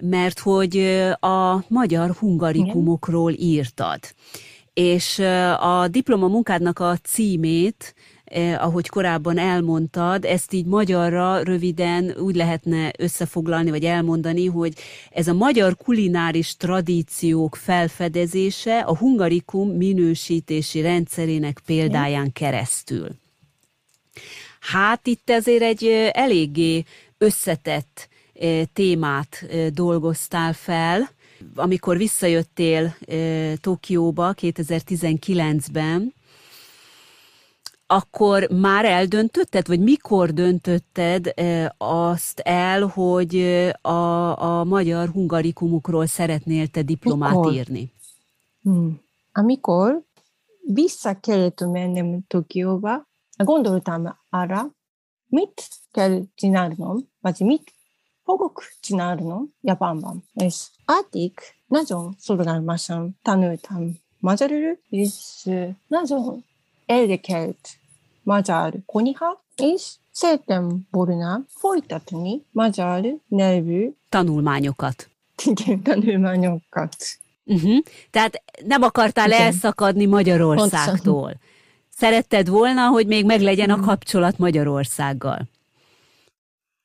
mert hogy a magyar hungarikumokról írtad. És a diplomamunkádnak a címét eh, ahogy korábban elmondtad, ezt így magyarra röviden úgy lehetne összefoglalni, vagy elmondani, hogy ez a magyar kulináris tradíciók felfedezése a hungarikum minősítési rendszerének példáján keresztül. Hát itt ezért egy eléggé összetett témát dolgoztál fel, amikor visszajöttél Tokióba 2019-ben, akkor már eldöntötted, vagy mikor döntötted azt el, hogy a, a magyar hungarikumokról szeretnél te diplomát mikor? írni? Hmm. Amikor vissza kellett mennem Tokióba, gondoltam arra, mit kell csinálnom, vagy mit fogok csinálnom Japánban. És addig nagyon szorgalmasan tanultam magyarul, és nagyon érdekelt magyar konyha, és szerettem volna folytatni magyar nyelvű tanulmányokat. Igen, tanulmányokat. Uh-huh. Tehát nem akartál Igen. elszakadni Magyarországtól. Pontosan. Szeretted volna, hogy még meglegyen a kapcsolat Magyarországgal.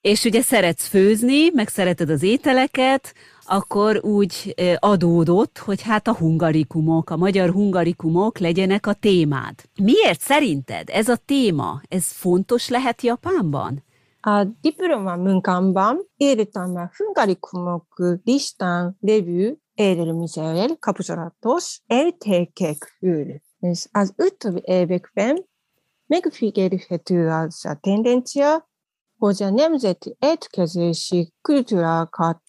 És ugye szeretsz főzni, meg szereted az ételeket, akkor úgy adódott, hogy hát a hungarikumok, a magyar hungarikumok legyenek a témád. Miért szerinted ez a téma, ez fontos lehet Japánban? A diploma munkámban írtam a hungarikumok listán lévő élelmiszerrel kapcsolatos értékekről. És az utóbbi években megfigyelhető az a tendencia, hogy a nemzeti étkezési kultúrákat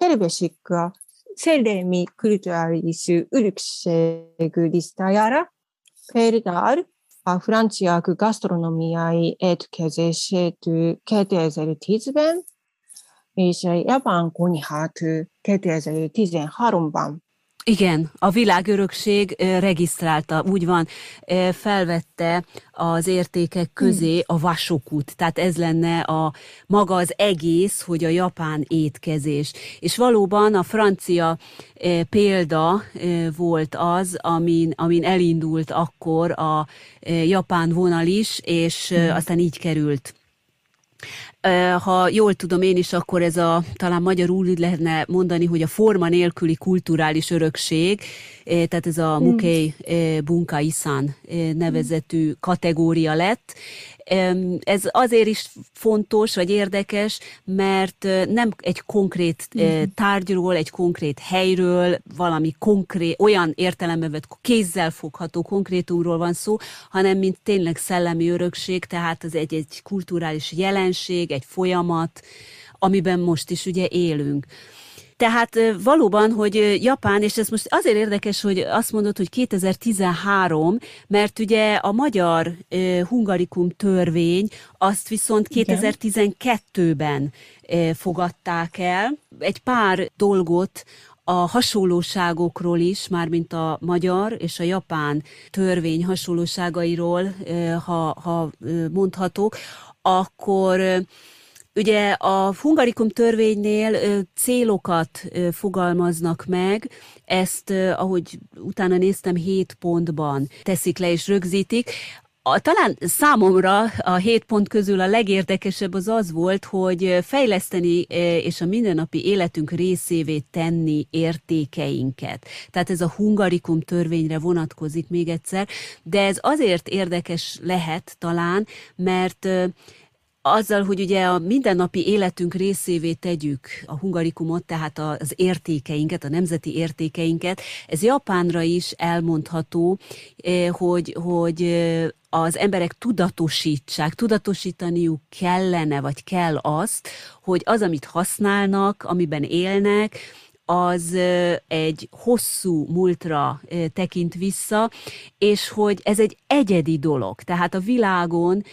felveszik a szellemi kulturális örökség listájára, például a franciák gasztronómiai étkezését 2010-ben, és a japán konyhát 2013-ban. Igen, a világörökség regisztrálta, úgy van, felvette az értékek közé a vasokút. Tehát ez lenne a maga az egész, hogy a japán étkezés. És valóban a francia példa volt az, amin, amin elindult akkor a japán vonal is, és aztán így került ha jól tudom én is, akkor ez a talán magyarul úgy lehetne mondani, hogy a forma nélküli kulturális örökség, tehát ez a Mukei Bunkai-san nevezetű kategória lett, ez azért is fontos, vagy érdekes, mert nem egy konkrét uh-huh. tárgyról, egy konkrét helyről, valami konkrét, olyan értelemben vett kézzel fogható konkrétumról van szó, hanem mint tényleg szellemi örökség, tehát az egy, egy kulturális jelenség, egy folyamat, amiben most is ugye élünk. Tehát valóban, hogy Japán, és ez most azért érdekes, hogy azt mondod, hogy 2013, mert ugye a magyar hungarikum törvény azt viszont 2012-ben uh, fogadták el. Egy pár dolgot a hasonlóságokról is, mármint a magyar és a japán törvény hasonlóságairól, ha, ha mondhatok, akkor Ugye a Hungarikum törvénynél célokat fogalmaznak meg, ezt, ahogy utána néztem, hét pontban teszik le és rögzítik. A, talán számomra a hét pont közül a legérdekesebb az az volt, hogy fejleszteni és a mindennapi életünk részévé tenni értékeinket. Tehát ez a hungarikum törvényre vonatkozik még egyszer, de ez azért érdekes lehet talán, mert azzal, hogy ugye a mindennapi életünk részévé tegyük a hungarikumot, tehát az értékeinket, a nemzeti értékeinket, ez Japánra is elmondható, eh, hogy, hogy eh, az emberek tudatosítsák, tudatosítaniuk kellene, vagy kell azt, hogy az, amit használnak, amiben élnek, az egy hosszú múltra tekint vissza, és hogy ez egy egyedi dolog. Tehát a világon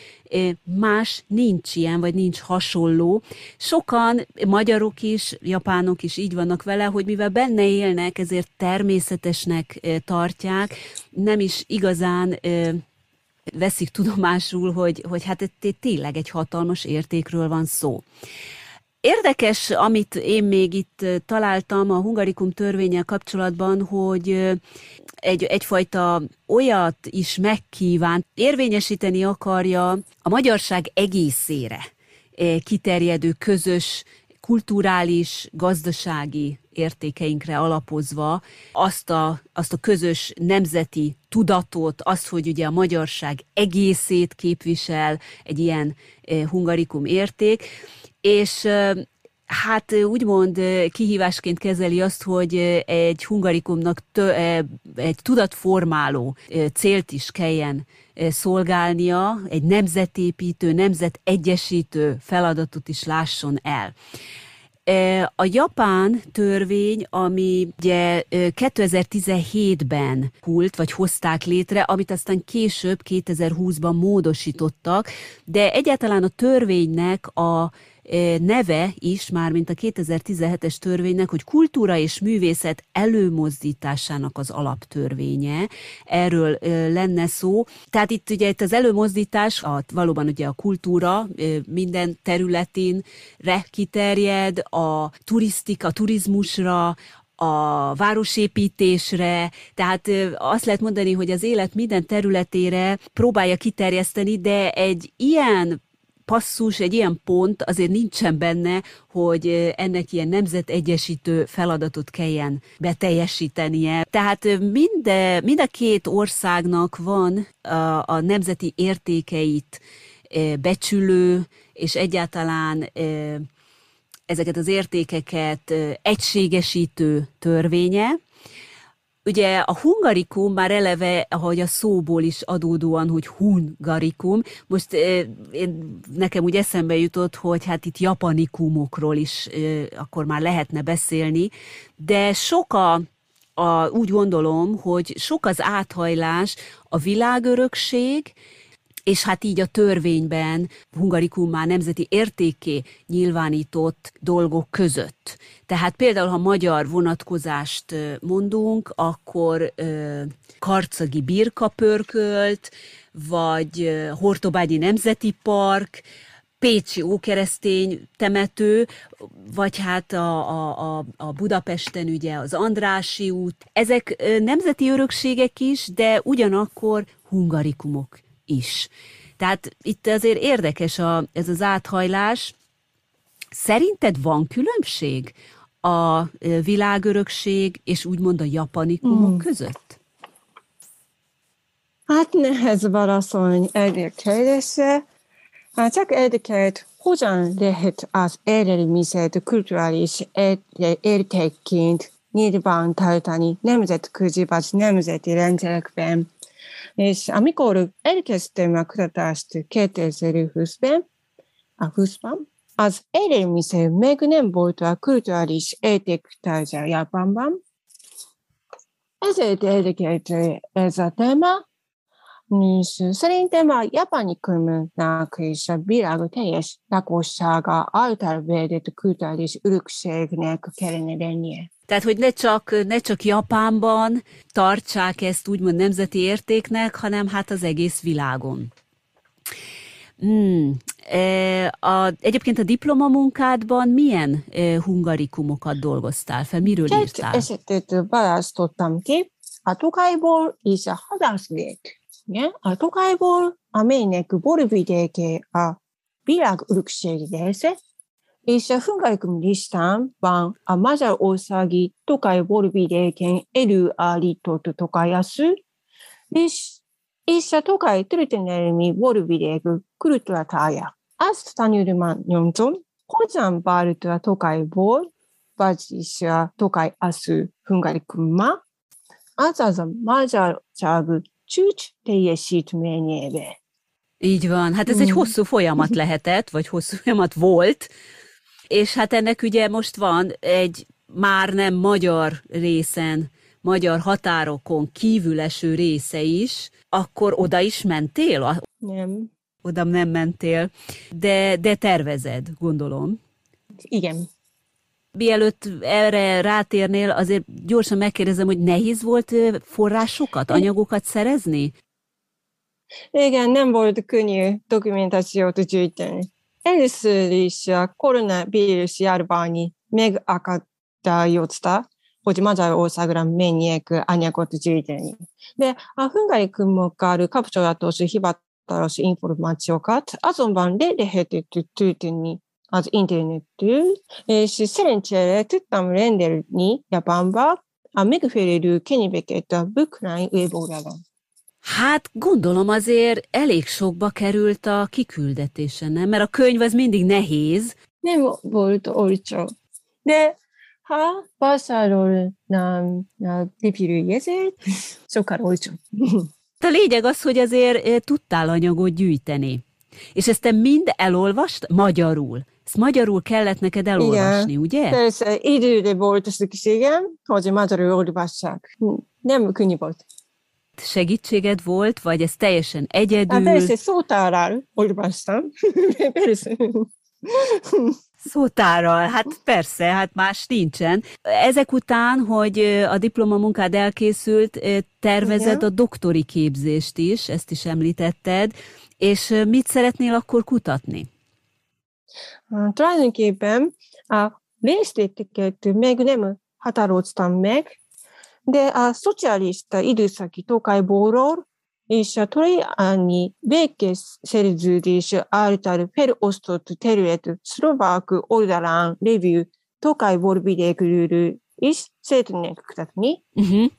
más nincs ilyen, vagy nincs hasonló. Sokan, magyarok is, japánok is így vannak vele, hogy mivel benne élnek, ezért természetesnek tartják, nem is igazán veszik tudomásul, hogy, hogy hát tényleg egy hatalmas értékről van szó. Érdekes, amit én még itt találtam a hungarikum törvényel kapcsolatban, hogy egy, egyfajta olyat is megkívánt, érvényesíteni akarja a magyarság egészére kiterjedő közös kulturális, gazdasági értékeinkre alapozva azt a, azt a közös nemzeti tudatot, azt, hogy ugye a magyarság egészét képvisel egy ilyen hungarikum érték, és hát úgymond kihívásként kezeli azt, hogy egy hungarikumnak tö, egy tudatformáló célt is kelljen szolgálnia, egy nemzetépítő, nemzetegyesítő feladatot is lásson el. A japán törvény, ami ugye 2017-ben kult, vagy hozták létre, amit aztán később 2020-ban módosítottak, de egyáltalán a törvénynek a neve is, már mint a 2017-es törvénynek, hogy kultúra és művészet előmozdításának az alaptörvénye. Erről lenne szó. Tehát itt ugye itt az előmozdítás, a, valóban ugye a kultúra minden területén kiterjed, a turisztika, turizmusra, a városépítésre, tehát azt lehet mondani, hogy az élet minden területére próbálja kiterjeszteni, de egy ilyen passzus, egy ilyen pont azért nincsen benne, hogy ennek ilyen nemzetegyesítő feladatot kelljen beteljesítenie. Tehát mind, mind a két országnak van a, a nemzeti értékeit becsülő, és egyáltalán ezeket az értékeket egységesítő törvénye, Ugye a hungarikum már eleve, ahogy a szóból is adódóan, hogy hungarikum, most én, nekem úgy eszembe jutott, hogy hát itt japanikumokról is akkor már lehetne beszélni, de sok a, a, úgy gondolom, hogy sok az áthajlás a világörökség, és hát így a törvényben Hungarikum nemzeti értéké nyilvánított dolgok között. Tehát például, ha magyar vonatkozást mondunk, akkor Karcagi birkapörkölt, vagy Hortobágyi Nemzeti Park, Pécsi ókeresztény temető, vagy hát a, a, a Budapesten ugye az Andrási út. Ezek nemzeti örökségek is, de ugyanakkor hungarikumok is. Tehát itt azért érdekes a, ez az áthajlás. Szerinted van különbség a világörökség és úgymond a japanikumok mm. között? Hát nehez válaszolni egyre kérdésre. Hát csak érdekelt, hogyan lehet az élelmiszert kulturális értékként nyilván tartani nemzetközi vagy nemzeti rendszerekben és amikor elkezdtem a kutatást 2020-ben, a 20-ban, az élelmiszer meg nem volt a kulturális értéktárgya Japánban. Ezért érdekelt ez a téma, és szerintem a japanikumnak és a világ teljes lakossága által védett kulturális örökségnek kellene lennie. Tehát, hogy ne csak, ne csak Japánban tartsák ezt úgymond nemzeti értéknek, hanem hát az egész világon. Hmm. A, egyébként a diplomamunkádban milyen hungarikumokat dolgoztál fel? Miről Két írtál? esetet választottam ki. A Tokajból és a ね。アトガイ볼アメイネクボルビデケアビラグウルクシェリです。イシャフンガイクリシタンあマジャオサギトカイボルビデケンエルアリトトトカヤス。イシャトカイトルテネルミボルビデグクルトラタヤ。アスタニュルマンヨンゾン。コジャンバルトラトカイボルバジシャトカイアスフンガリクま。アザザマジャチャグ csúcs teljesítményébe. Így van. Hát ez egy hosszú folyamat lehetett, vagy hosszú folyamat volt, és hát ennek ugye most van egy már nem magyar részen, magyar határokon kívül eső része is, akkor oda is mentél? Nem. Oda nem mentél, de, de tervezed, gondolom. Igen. Mielőtt erre rátérnél, azért gyorsan megkérdezem, hogy nehéz volt forrásokat, anyagokat szerezni? Igen, nem volt könnyű dokumentációt gyűjteni. Először is a koronavírus járvány megakadályozta, hogy Magyarországra menjek anyagot gyűjteni. De a hungaricumokkal kapcsolatos hivatalos információkat azonban le lehetett tölteni az internetről, és szerencsére tudtam rendelni Japánba a megfelelő könyveket a Bookline weboldalon. Hát gondolom azért elég sokba került a kiküldetése, nem? Mert a könyv az mindig nehéz. nem volt olcsó. De ha vásárolnám a repülőjegyet, sokkal olcsó. A lényeg az, hogy azért tudtál anyagot gyűjteni. És ezt te mind elolvast magyarul. Ezt magyarul kellett neked elolvasni, Igen. ugye? Persze, időre volt szükségem, hogy magyarul olvassák. Nem könnyű volt. Segítséged volt, vagy ez teljesen egyedül? Hát persze, szótárral olvastam. persze. Szótárral, hát persze, hát más nincsen. Ezek után, hogy a diplomamunkád elkészült, tervezed Igen. a doktori képzést is, ezt is említetted, és mit szeretnél akkor kutatni? Ah, Tulajdonképpen a részleteket még nem határoztam meg, de a szocialista időszaki Tokajból és a Trojáni békés szerződés által felosztott terület szlovák oldalán lévő Tokajból vidékről is szeretnék kutatni, Uh-huh.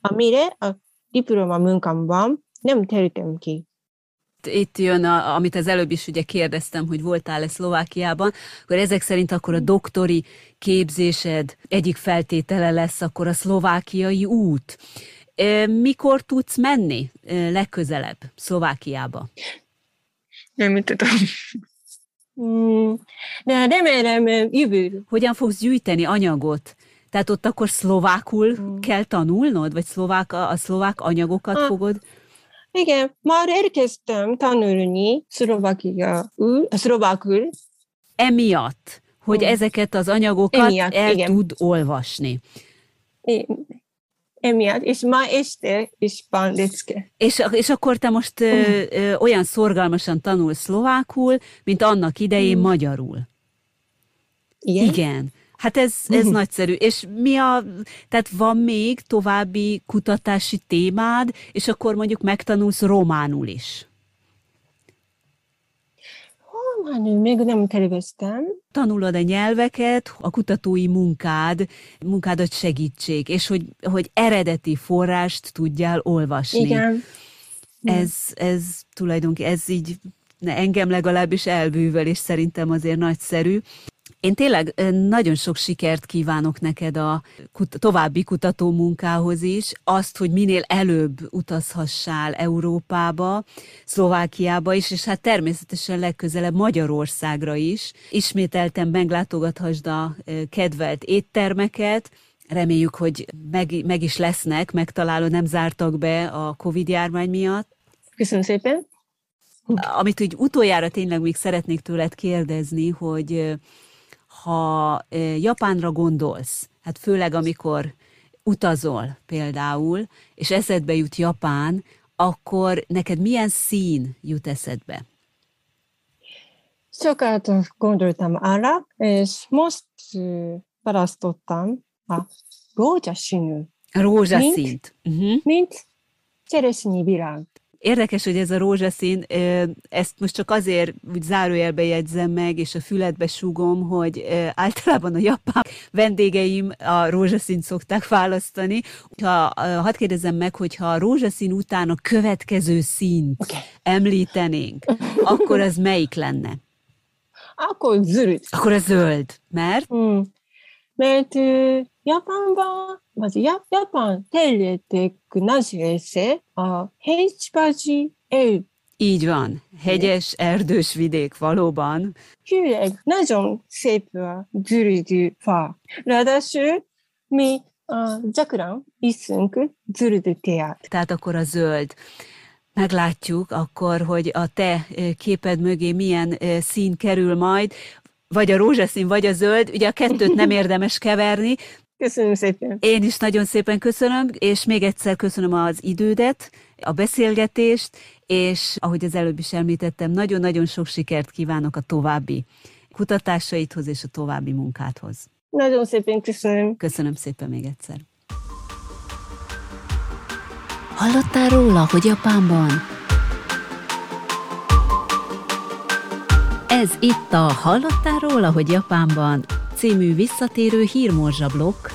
amire a diploma munkámban nem terültem ki. Itt jön, a, amit az előbb is ugye kérdeztem, hogy voltál-e Szlovákiában, akkor ezek szerint akkor a doktori képzésed egyik feltétele lesz akkor a szlovákiai út. Mikor tudsz menni legközelebb Szlovákiába? Nem tudom. Mm, De remélem jövő. Hogyan fogsz gyűjteni anyagot? Tehát ott akkor szlovákul Mm. kell tanulnod, vagy szlovák, a, a szlovák anyagokat Ah. fogod? Igen, már elkezdtem tanulni szlovákiául, szlovákul. Emiatt, hogy Mm. ezeket az anyagokat Emiatt, el igen. tud olvasni. É- Emiatt, és ma este is van lecke. És, és akkor te most ö, ö, olyan szorgalmasan tanulsz szlovákul, mint annak idején Mm. magyarul. Igen? Igen. Hát ez, ez Mhm. nagyszerű. És mi a, tehát van még további kutatási témád, és akkor mondjuk megtanulsz románul is. Van, még nem terveztem. Tanulod a nyelveket, a kutatói munkád, munkádat segítség, és hogy, hogy eredeti forrást tudjál olvasni. Igen. Ez, ez tulajdonképpen, ez így engem legalábbis elbűvel, és szerintem azért nagyszerű. Én tényleg nagyon sok sikert kívánok neked a kut- további kutató munkához is, azt, hogy minél előbb utazhassál Európába, Szlovákiába is, és hát természetesen legközelebb Magyarországra is. Ismételten meglátogathasd a kedvelt éttermeket, Reméljük, hogy meg, meg is lesznek, megtaláló nem zártak be a Covid járvány miatt. Köszönöm szépen. Amit úgy utoljára tényleg még szeretnék tőled kérdezni, hogy ha Japánra gondolsz, hát főleg amikor utazol például, és eszedbe jut Japán, akkor neked milyen szín jut eszedbe? Sokat gondoltam arra, és most választottam a rózsaszínű, Rózsaszínt. Uh-huh. mint cseresznyi virág. Érdekes, hogy ez a rózsaszín, ezt most csak azért úgy zárójelbe jegyzem meg, és a füledbe súgom, hogy általában a japán vendégeim a rózsaszínt szokták választani. Ha, hadd kérdezem meg, hogyha a rózsaszín után a következő színt Oké. említenénk, akkor az melyik lenne? Akkor zöld. Akkor a zöld, mert? Mm. Mert ö, Japánban, vagy ja, Japán területek nagy része a hegyspácsi el, Így van, hegyes, erdős vidék valóban. főleg nagyon szép a zöld fa. Ráadásul mi gyakran iszunk zöld teát. Tehát akkor a zöld. Meglátjuk akkor, hogy a te képed mögé milyen szín kerül majd, vagy a rózsaszín, vagy a zöld. Ugye a kettőt nem érdemes keverni. Köszönöm szépen. Én is nagyon szépen köszönöm, és még egyszer köszönöm az idődet, a beszélgetést, és ahogy az előbb is említettem, nagyon-nagyon sok sikert kívánok a további kutatásaidhoz és a további munkádhoz. Nagyon szépen köszönöm. Köszönöm szépen még egyszer. Hallottál róla, hogy Japánban? Ez itt a Hallottál róla, hogy Japánban című visszatérő hírmorzsa blokk,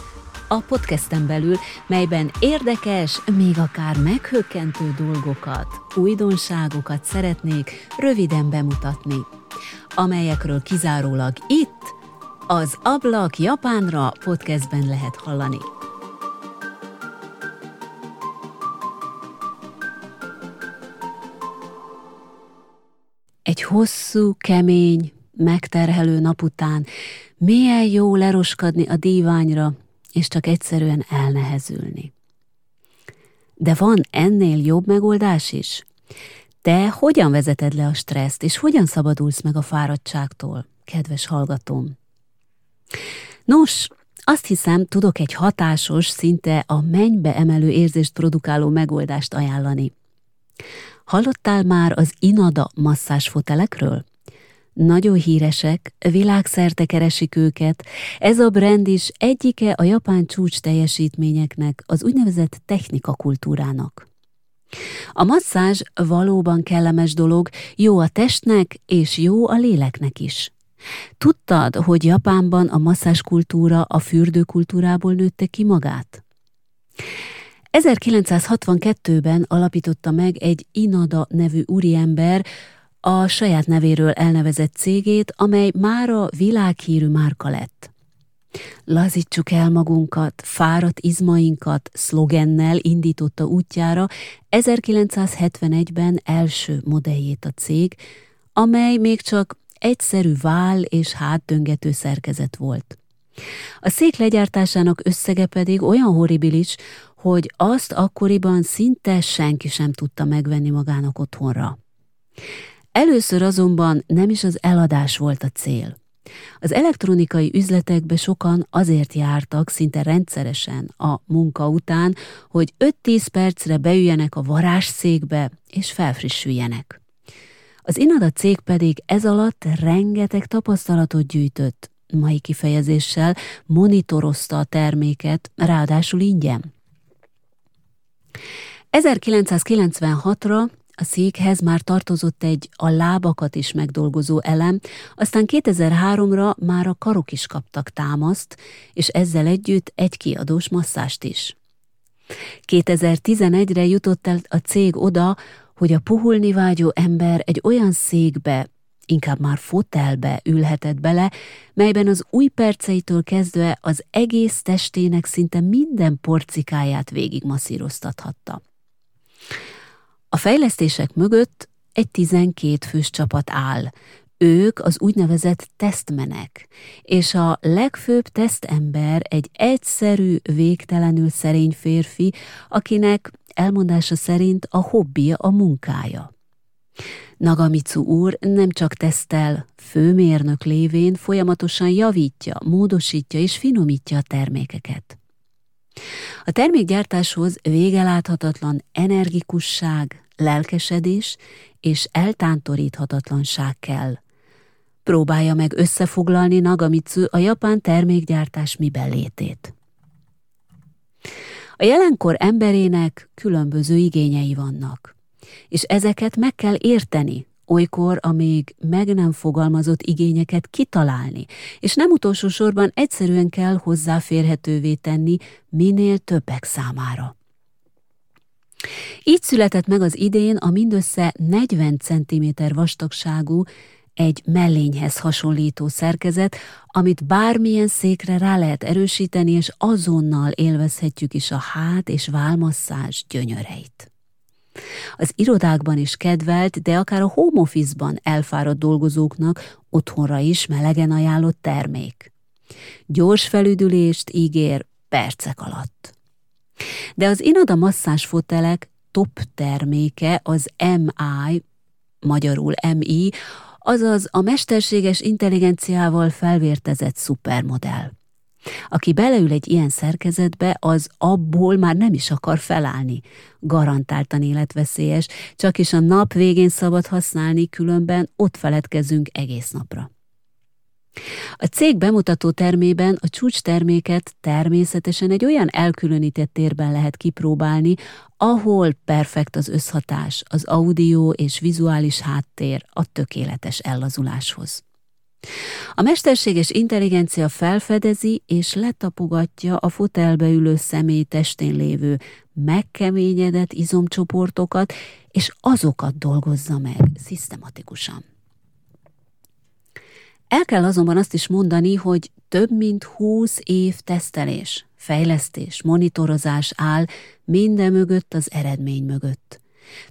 a podcasten belül, melyben érdekes, még akár meghökkentő dolgokat, újdonságokat szeretnék röviden bemutatni. amelyekről kizárólag itt, az Ablak Japánra podcastben lehet hallani. Egy hosszú, kemény, megterhelő nap után milyen jó leroskadni a díványra, és csak egyszerűen elnehezülni. De van ennél jobb megoldás is? Te hogyan vezeted le a stresszt, és hogyan szabadulsz meg a fáradtságtól, kedves hallgatóm? Nos, azt hiszem, tudok egy hatásos, szinte a mennybe emelő érzést produkáló megoldást ajánlani. Hallottál már az Inada masszásfotelekről? Nagyon híresek, világszerte keresik őket. Ez a brand is egyike a japán csúcs teljesítményeknek, az úgynevezett technika kultúrának. A masszázs valóban kellemes dolog, jó a testnek és jó a léleknek is. Tudtad, hogy Japánban a masszázs kultúra a fürdőkultúrából nőtte ki magát? 1962-ben alapította meg egy Inada nevű úriember a saját nevéről elnevezett cégét, amely mára világhírű márka lett. Lazítsuk el magunkat, fáradt izmainkat szlogennel indította útjára 1971-ben első modelljét a cég, amely még csak egyszerű vál és hátdöngető szerkezet volt. A szék legyártásának összege pedig olyan horribilis, hogy azt akkoriban szinte senki sem tudta megvenni magának otthonra. Először azonban nem is az eladás volt a cél. Az elektronikai üzletekbe sokan azért jártak szinte rendszeresen a munka után, hogy 5-10 percre beüljenek a varázsszékbe és felfrissüljenek. Az Inada cég pedig ez alatt rengeteg tapasztalatot gyűjtött, mai kifejezéssel monitorozta a terméket, ráadásul ingyen. 1996-ra a székhez már tartozott egy a lábakat is megdolgozó elem, aztán 2003-ra már a karok is kaptak támaszt, és ezzel együtt egy kiadós masszást is. 2011-re jutott el a cég oda, hogy a puhulni vágyó ember egy olyan székbe, inkább már fotelbe ülhetett bele, melyben az új perceitől kezdve az egész testének szinte minden porcikáját végigmasszíroztathatta. A fejlesztések mögött egy 12 fős csapat áll. Ők az úgynevezett tesztmenek, és a legfőbb tesztember egy egyszerű, végtelenül szerény férfi, akinek elmondása szerint a hobbija a munkája. Nagamitsu úr nem csak tesztel, főmérnök lévén folyamatosan javítja, módosítja és finomítja a termékeket. A termékgyártáshoz végeláthatatlan energikusság, lelkesedés és eltántoríthatatlanság kell. Próbálja meg összefoglalni Nagamitsu a japán termékgyártás miben létét. A jelenkor emberének különböző igényei vannak, és ezeket meg kell érteni, olykor a még meg nem fogalmazott igényeket kitalálni, és nem utolsó sorban egyszerűen kell hozzáférhetővé tenni minél többek számára. Így született meg az idén a mindössze 40 cm vastagságú, egy mellényhez hasonlító szerkezet, amit bármilyen székre rá lehet erősíteni, és azonnal élvezhetjük is a hát és válmasszázs gyönyöreit. Az irodákban is kedvelt, de akár a home office-ban elfáradt dolgozóknak otthonra is melegen ajánlott termék. Gyors felüdülést ígér percek alatt. De az Inada masszás fotelek top terméke az MI, magyarul MI, azaz a mesterséges intelligenciával felvértezett szupermodell. Aki beleül egy ilyen szerkezetbe, az abból már nem is akar felállni. Garantáltan életveszélyes, csak is a nap végén szabad használni, különben ott feledkezünk egész napra. A cég bemutató termében a csúcs terméket természetesen egy olyan elkülönített térben lehet kipróbálni, ahol perfekt az összhatás, az audio és vizuális háttér a tökéletes ellazuláshoz. A mesterséges intelligencia felfedezi és letapogatja a fotelbe ülő személy testén lévő megkeményedett izomcsoportokat, és azokat dolgozza meg szisztematikusan. El kell azonban azt is mondani, hogy több mint 20 év tesztelés, fejlesztés, monitorozás áll minden mögött az eredmény mögött.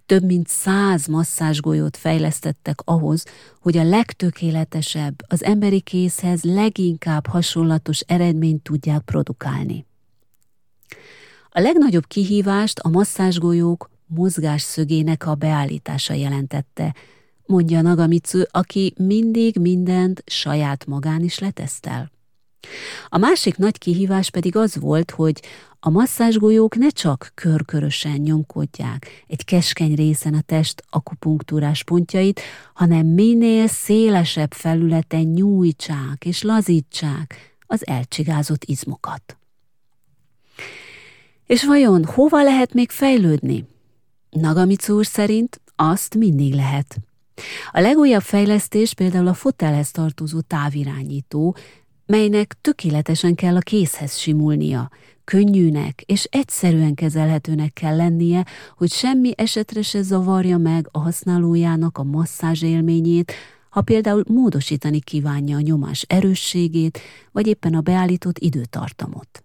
Több mint száz masszázsgolyót fejlesztettek ahhoz, hogy a legtökéletesebb, az emberi készhez leginkább hasonlatos eredményt tudják produkálni. A legnagyobb kihívást a masszázsgolyók mozgásszögének a beállítása jelentette, mondja Nagamitsu, aki mindig mindent saját magán is letesztel. A másik nagy kihívás pedig az volt, hogy a masszázsgolyók ne csak körkörösen nyomkodják egy keskeny részen a test akupunktúrás pontjait, hanem minél szélesebb felületen nyújtsák és lazítsák az elcsigázott izmokat. És vajon hova lehet még fejlődni? Nagamitsu úr szerint azt mindig lehet. A legújabb fejlesztés például a fotelhez tartozó távirányító, melynek tökéletesen kell a kézhez simulnia, könnyűnek és egyszerűen kezelhetőnek kell lennie, hogy semmi esetre se zavarja meg a használójának a masszázs élményét, ha például módosítani kívánja a nyomás erősségét, vagy éppen a beállított időtartamot.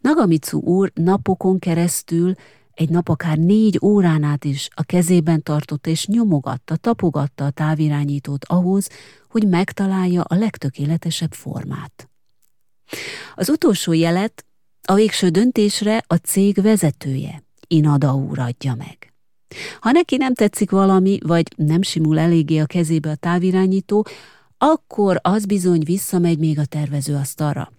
Nagamitsu úr napokon keresztül egy nap akár négy órán át is a kezében tartotta és nyomogatta, tapogatta a távirányítót ahhoz, hogy megtalálja a legtökéletesebb formát. Az utolsó jelet a végső döntésre a cég vezetője, Inada úr adja meg. Ha neki nem tetszik valami, vagy nem simul eléggé a kezébe a távirányító, akkor az bizony visszamegy még a tervezőasztalra.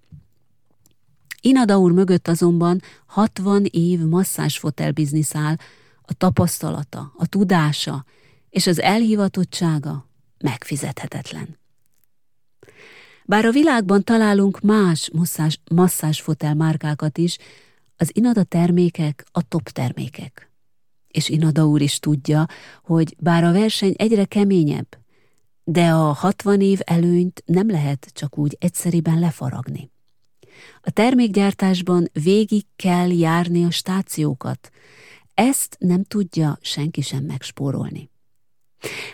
Inada úr mögött azonban 60 év masszásfotel biznisz áll, a tapasztalata, a tudása és az elhivatottsága megfizethetetlen. Bár a világban találunk más masszás, masszásfotel márkákat is, az Inada termékek a top termékek. És Inada úr is tudja, hogy bár a verseny egyre keményebb, de a 60 év előnyt nem lehet csak úgy egyszeriben lefaragni. A termékgyártásban végig kell járni a stációkat. Ezt nem tudja senki sem megspórolni.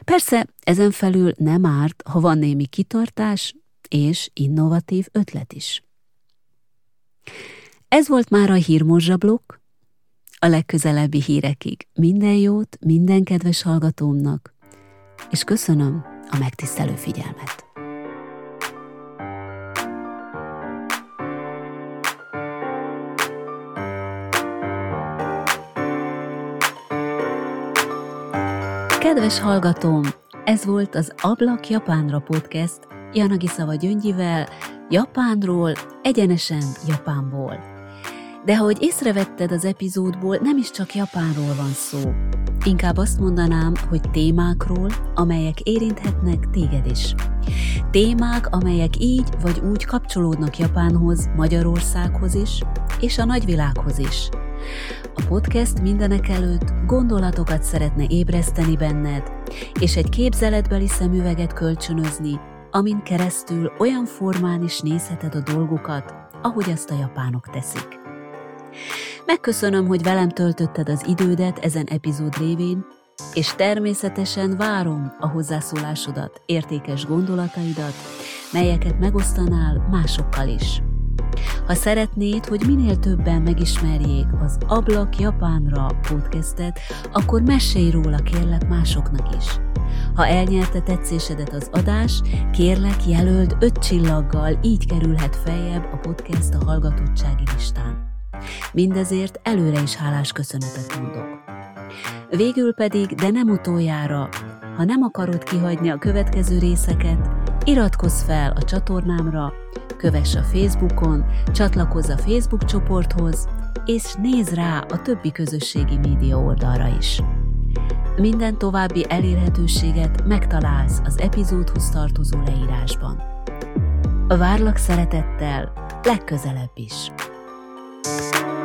Persze ezen felül nem árt, ha van némi kitartás és innovatív ötlet is. Ez volt már a hírmozsablok. A legközelebbi hírekig minden jót minden kedves hallgatómnak, és köszönöm a megtisztelő figyelmet. Kedves hallgatóm, ez volt az Ablak Japánra podcast Janagi Szava Gyöngyivel, Japánról, egyenesen Japánból. De ahogy észrevetted az epizódból, nem is csak Japánról van szó. Inkább azt mondanám, hogy témákról, amelyek érinthetnek téged is. Témák, amelyek így vagy úgy kapcsolódnak Japánhoz, Magyarországhoz is, és a nagyvilághoz is. A podcast mindenek előtt gondolatokat szeretne ébreszteni benned, és egy képzeletbeli szemüveget kölcsönözni, amin keresztül olyan formán is nézheted a dolgokat, ahogy azt a japánok teszik. Megköszönöm, hogy velem töltötted az idődet ezen epizód révén, és természetesen várom a hozzászólásodat, értékes gondolataidat, melyeket megosztanál másokkal is. Ha szeretnéd, hogy minél többen megismerjék az Ablak Japánra podcastet, akkor mesélj róla kérlek másoknak is. Ha elnyerte tetszésedet az adás, kérlek jelöld öt csillaggal, így kerülhet feljebb a podcast a hallgatottsági listán. Mindezért előre is hálás köszönetet mondok. Végül pedig, de nem utoljára, ha nem akarod kihagyni a következő részeket, iratkozz fel a csatornámra, kövess a Facebookon, csatlakozz a Facebook csoporthoz, és nézz rá a többi közösségi média oldalra is. Minden további elérhetőséget megtalálsz az epizódhoz tartozó leírásban. Várlak szeretettel legközelebb is. thank you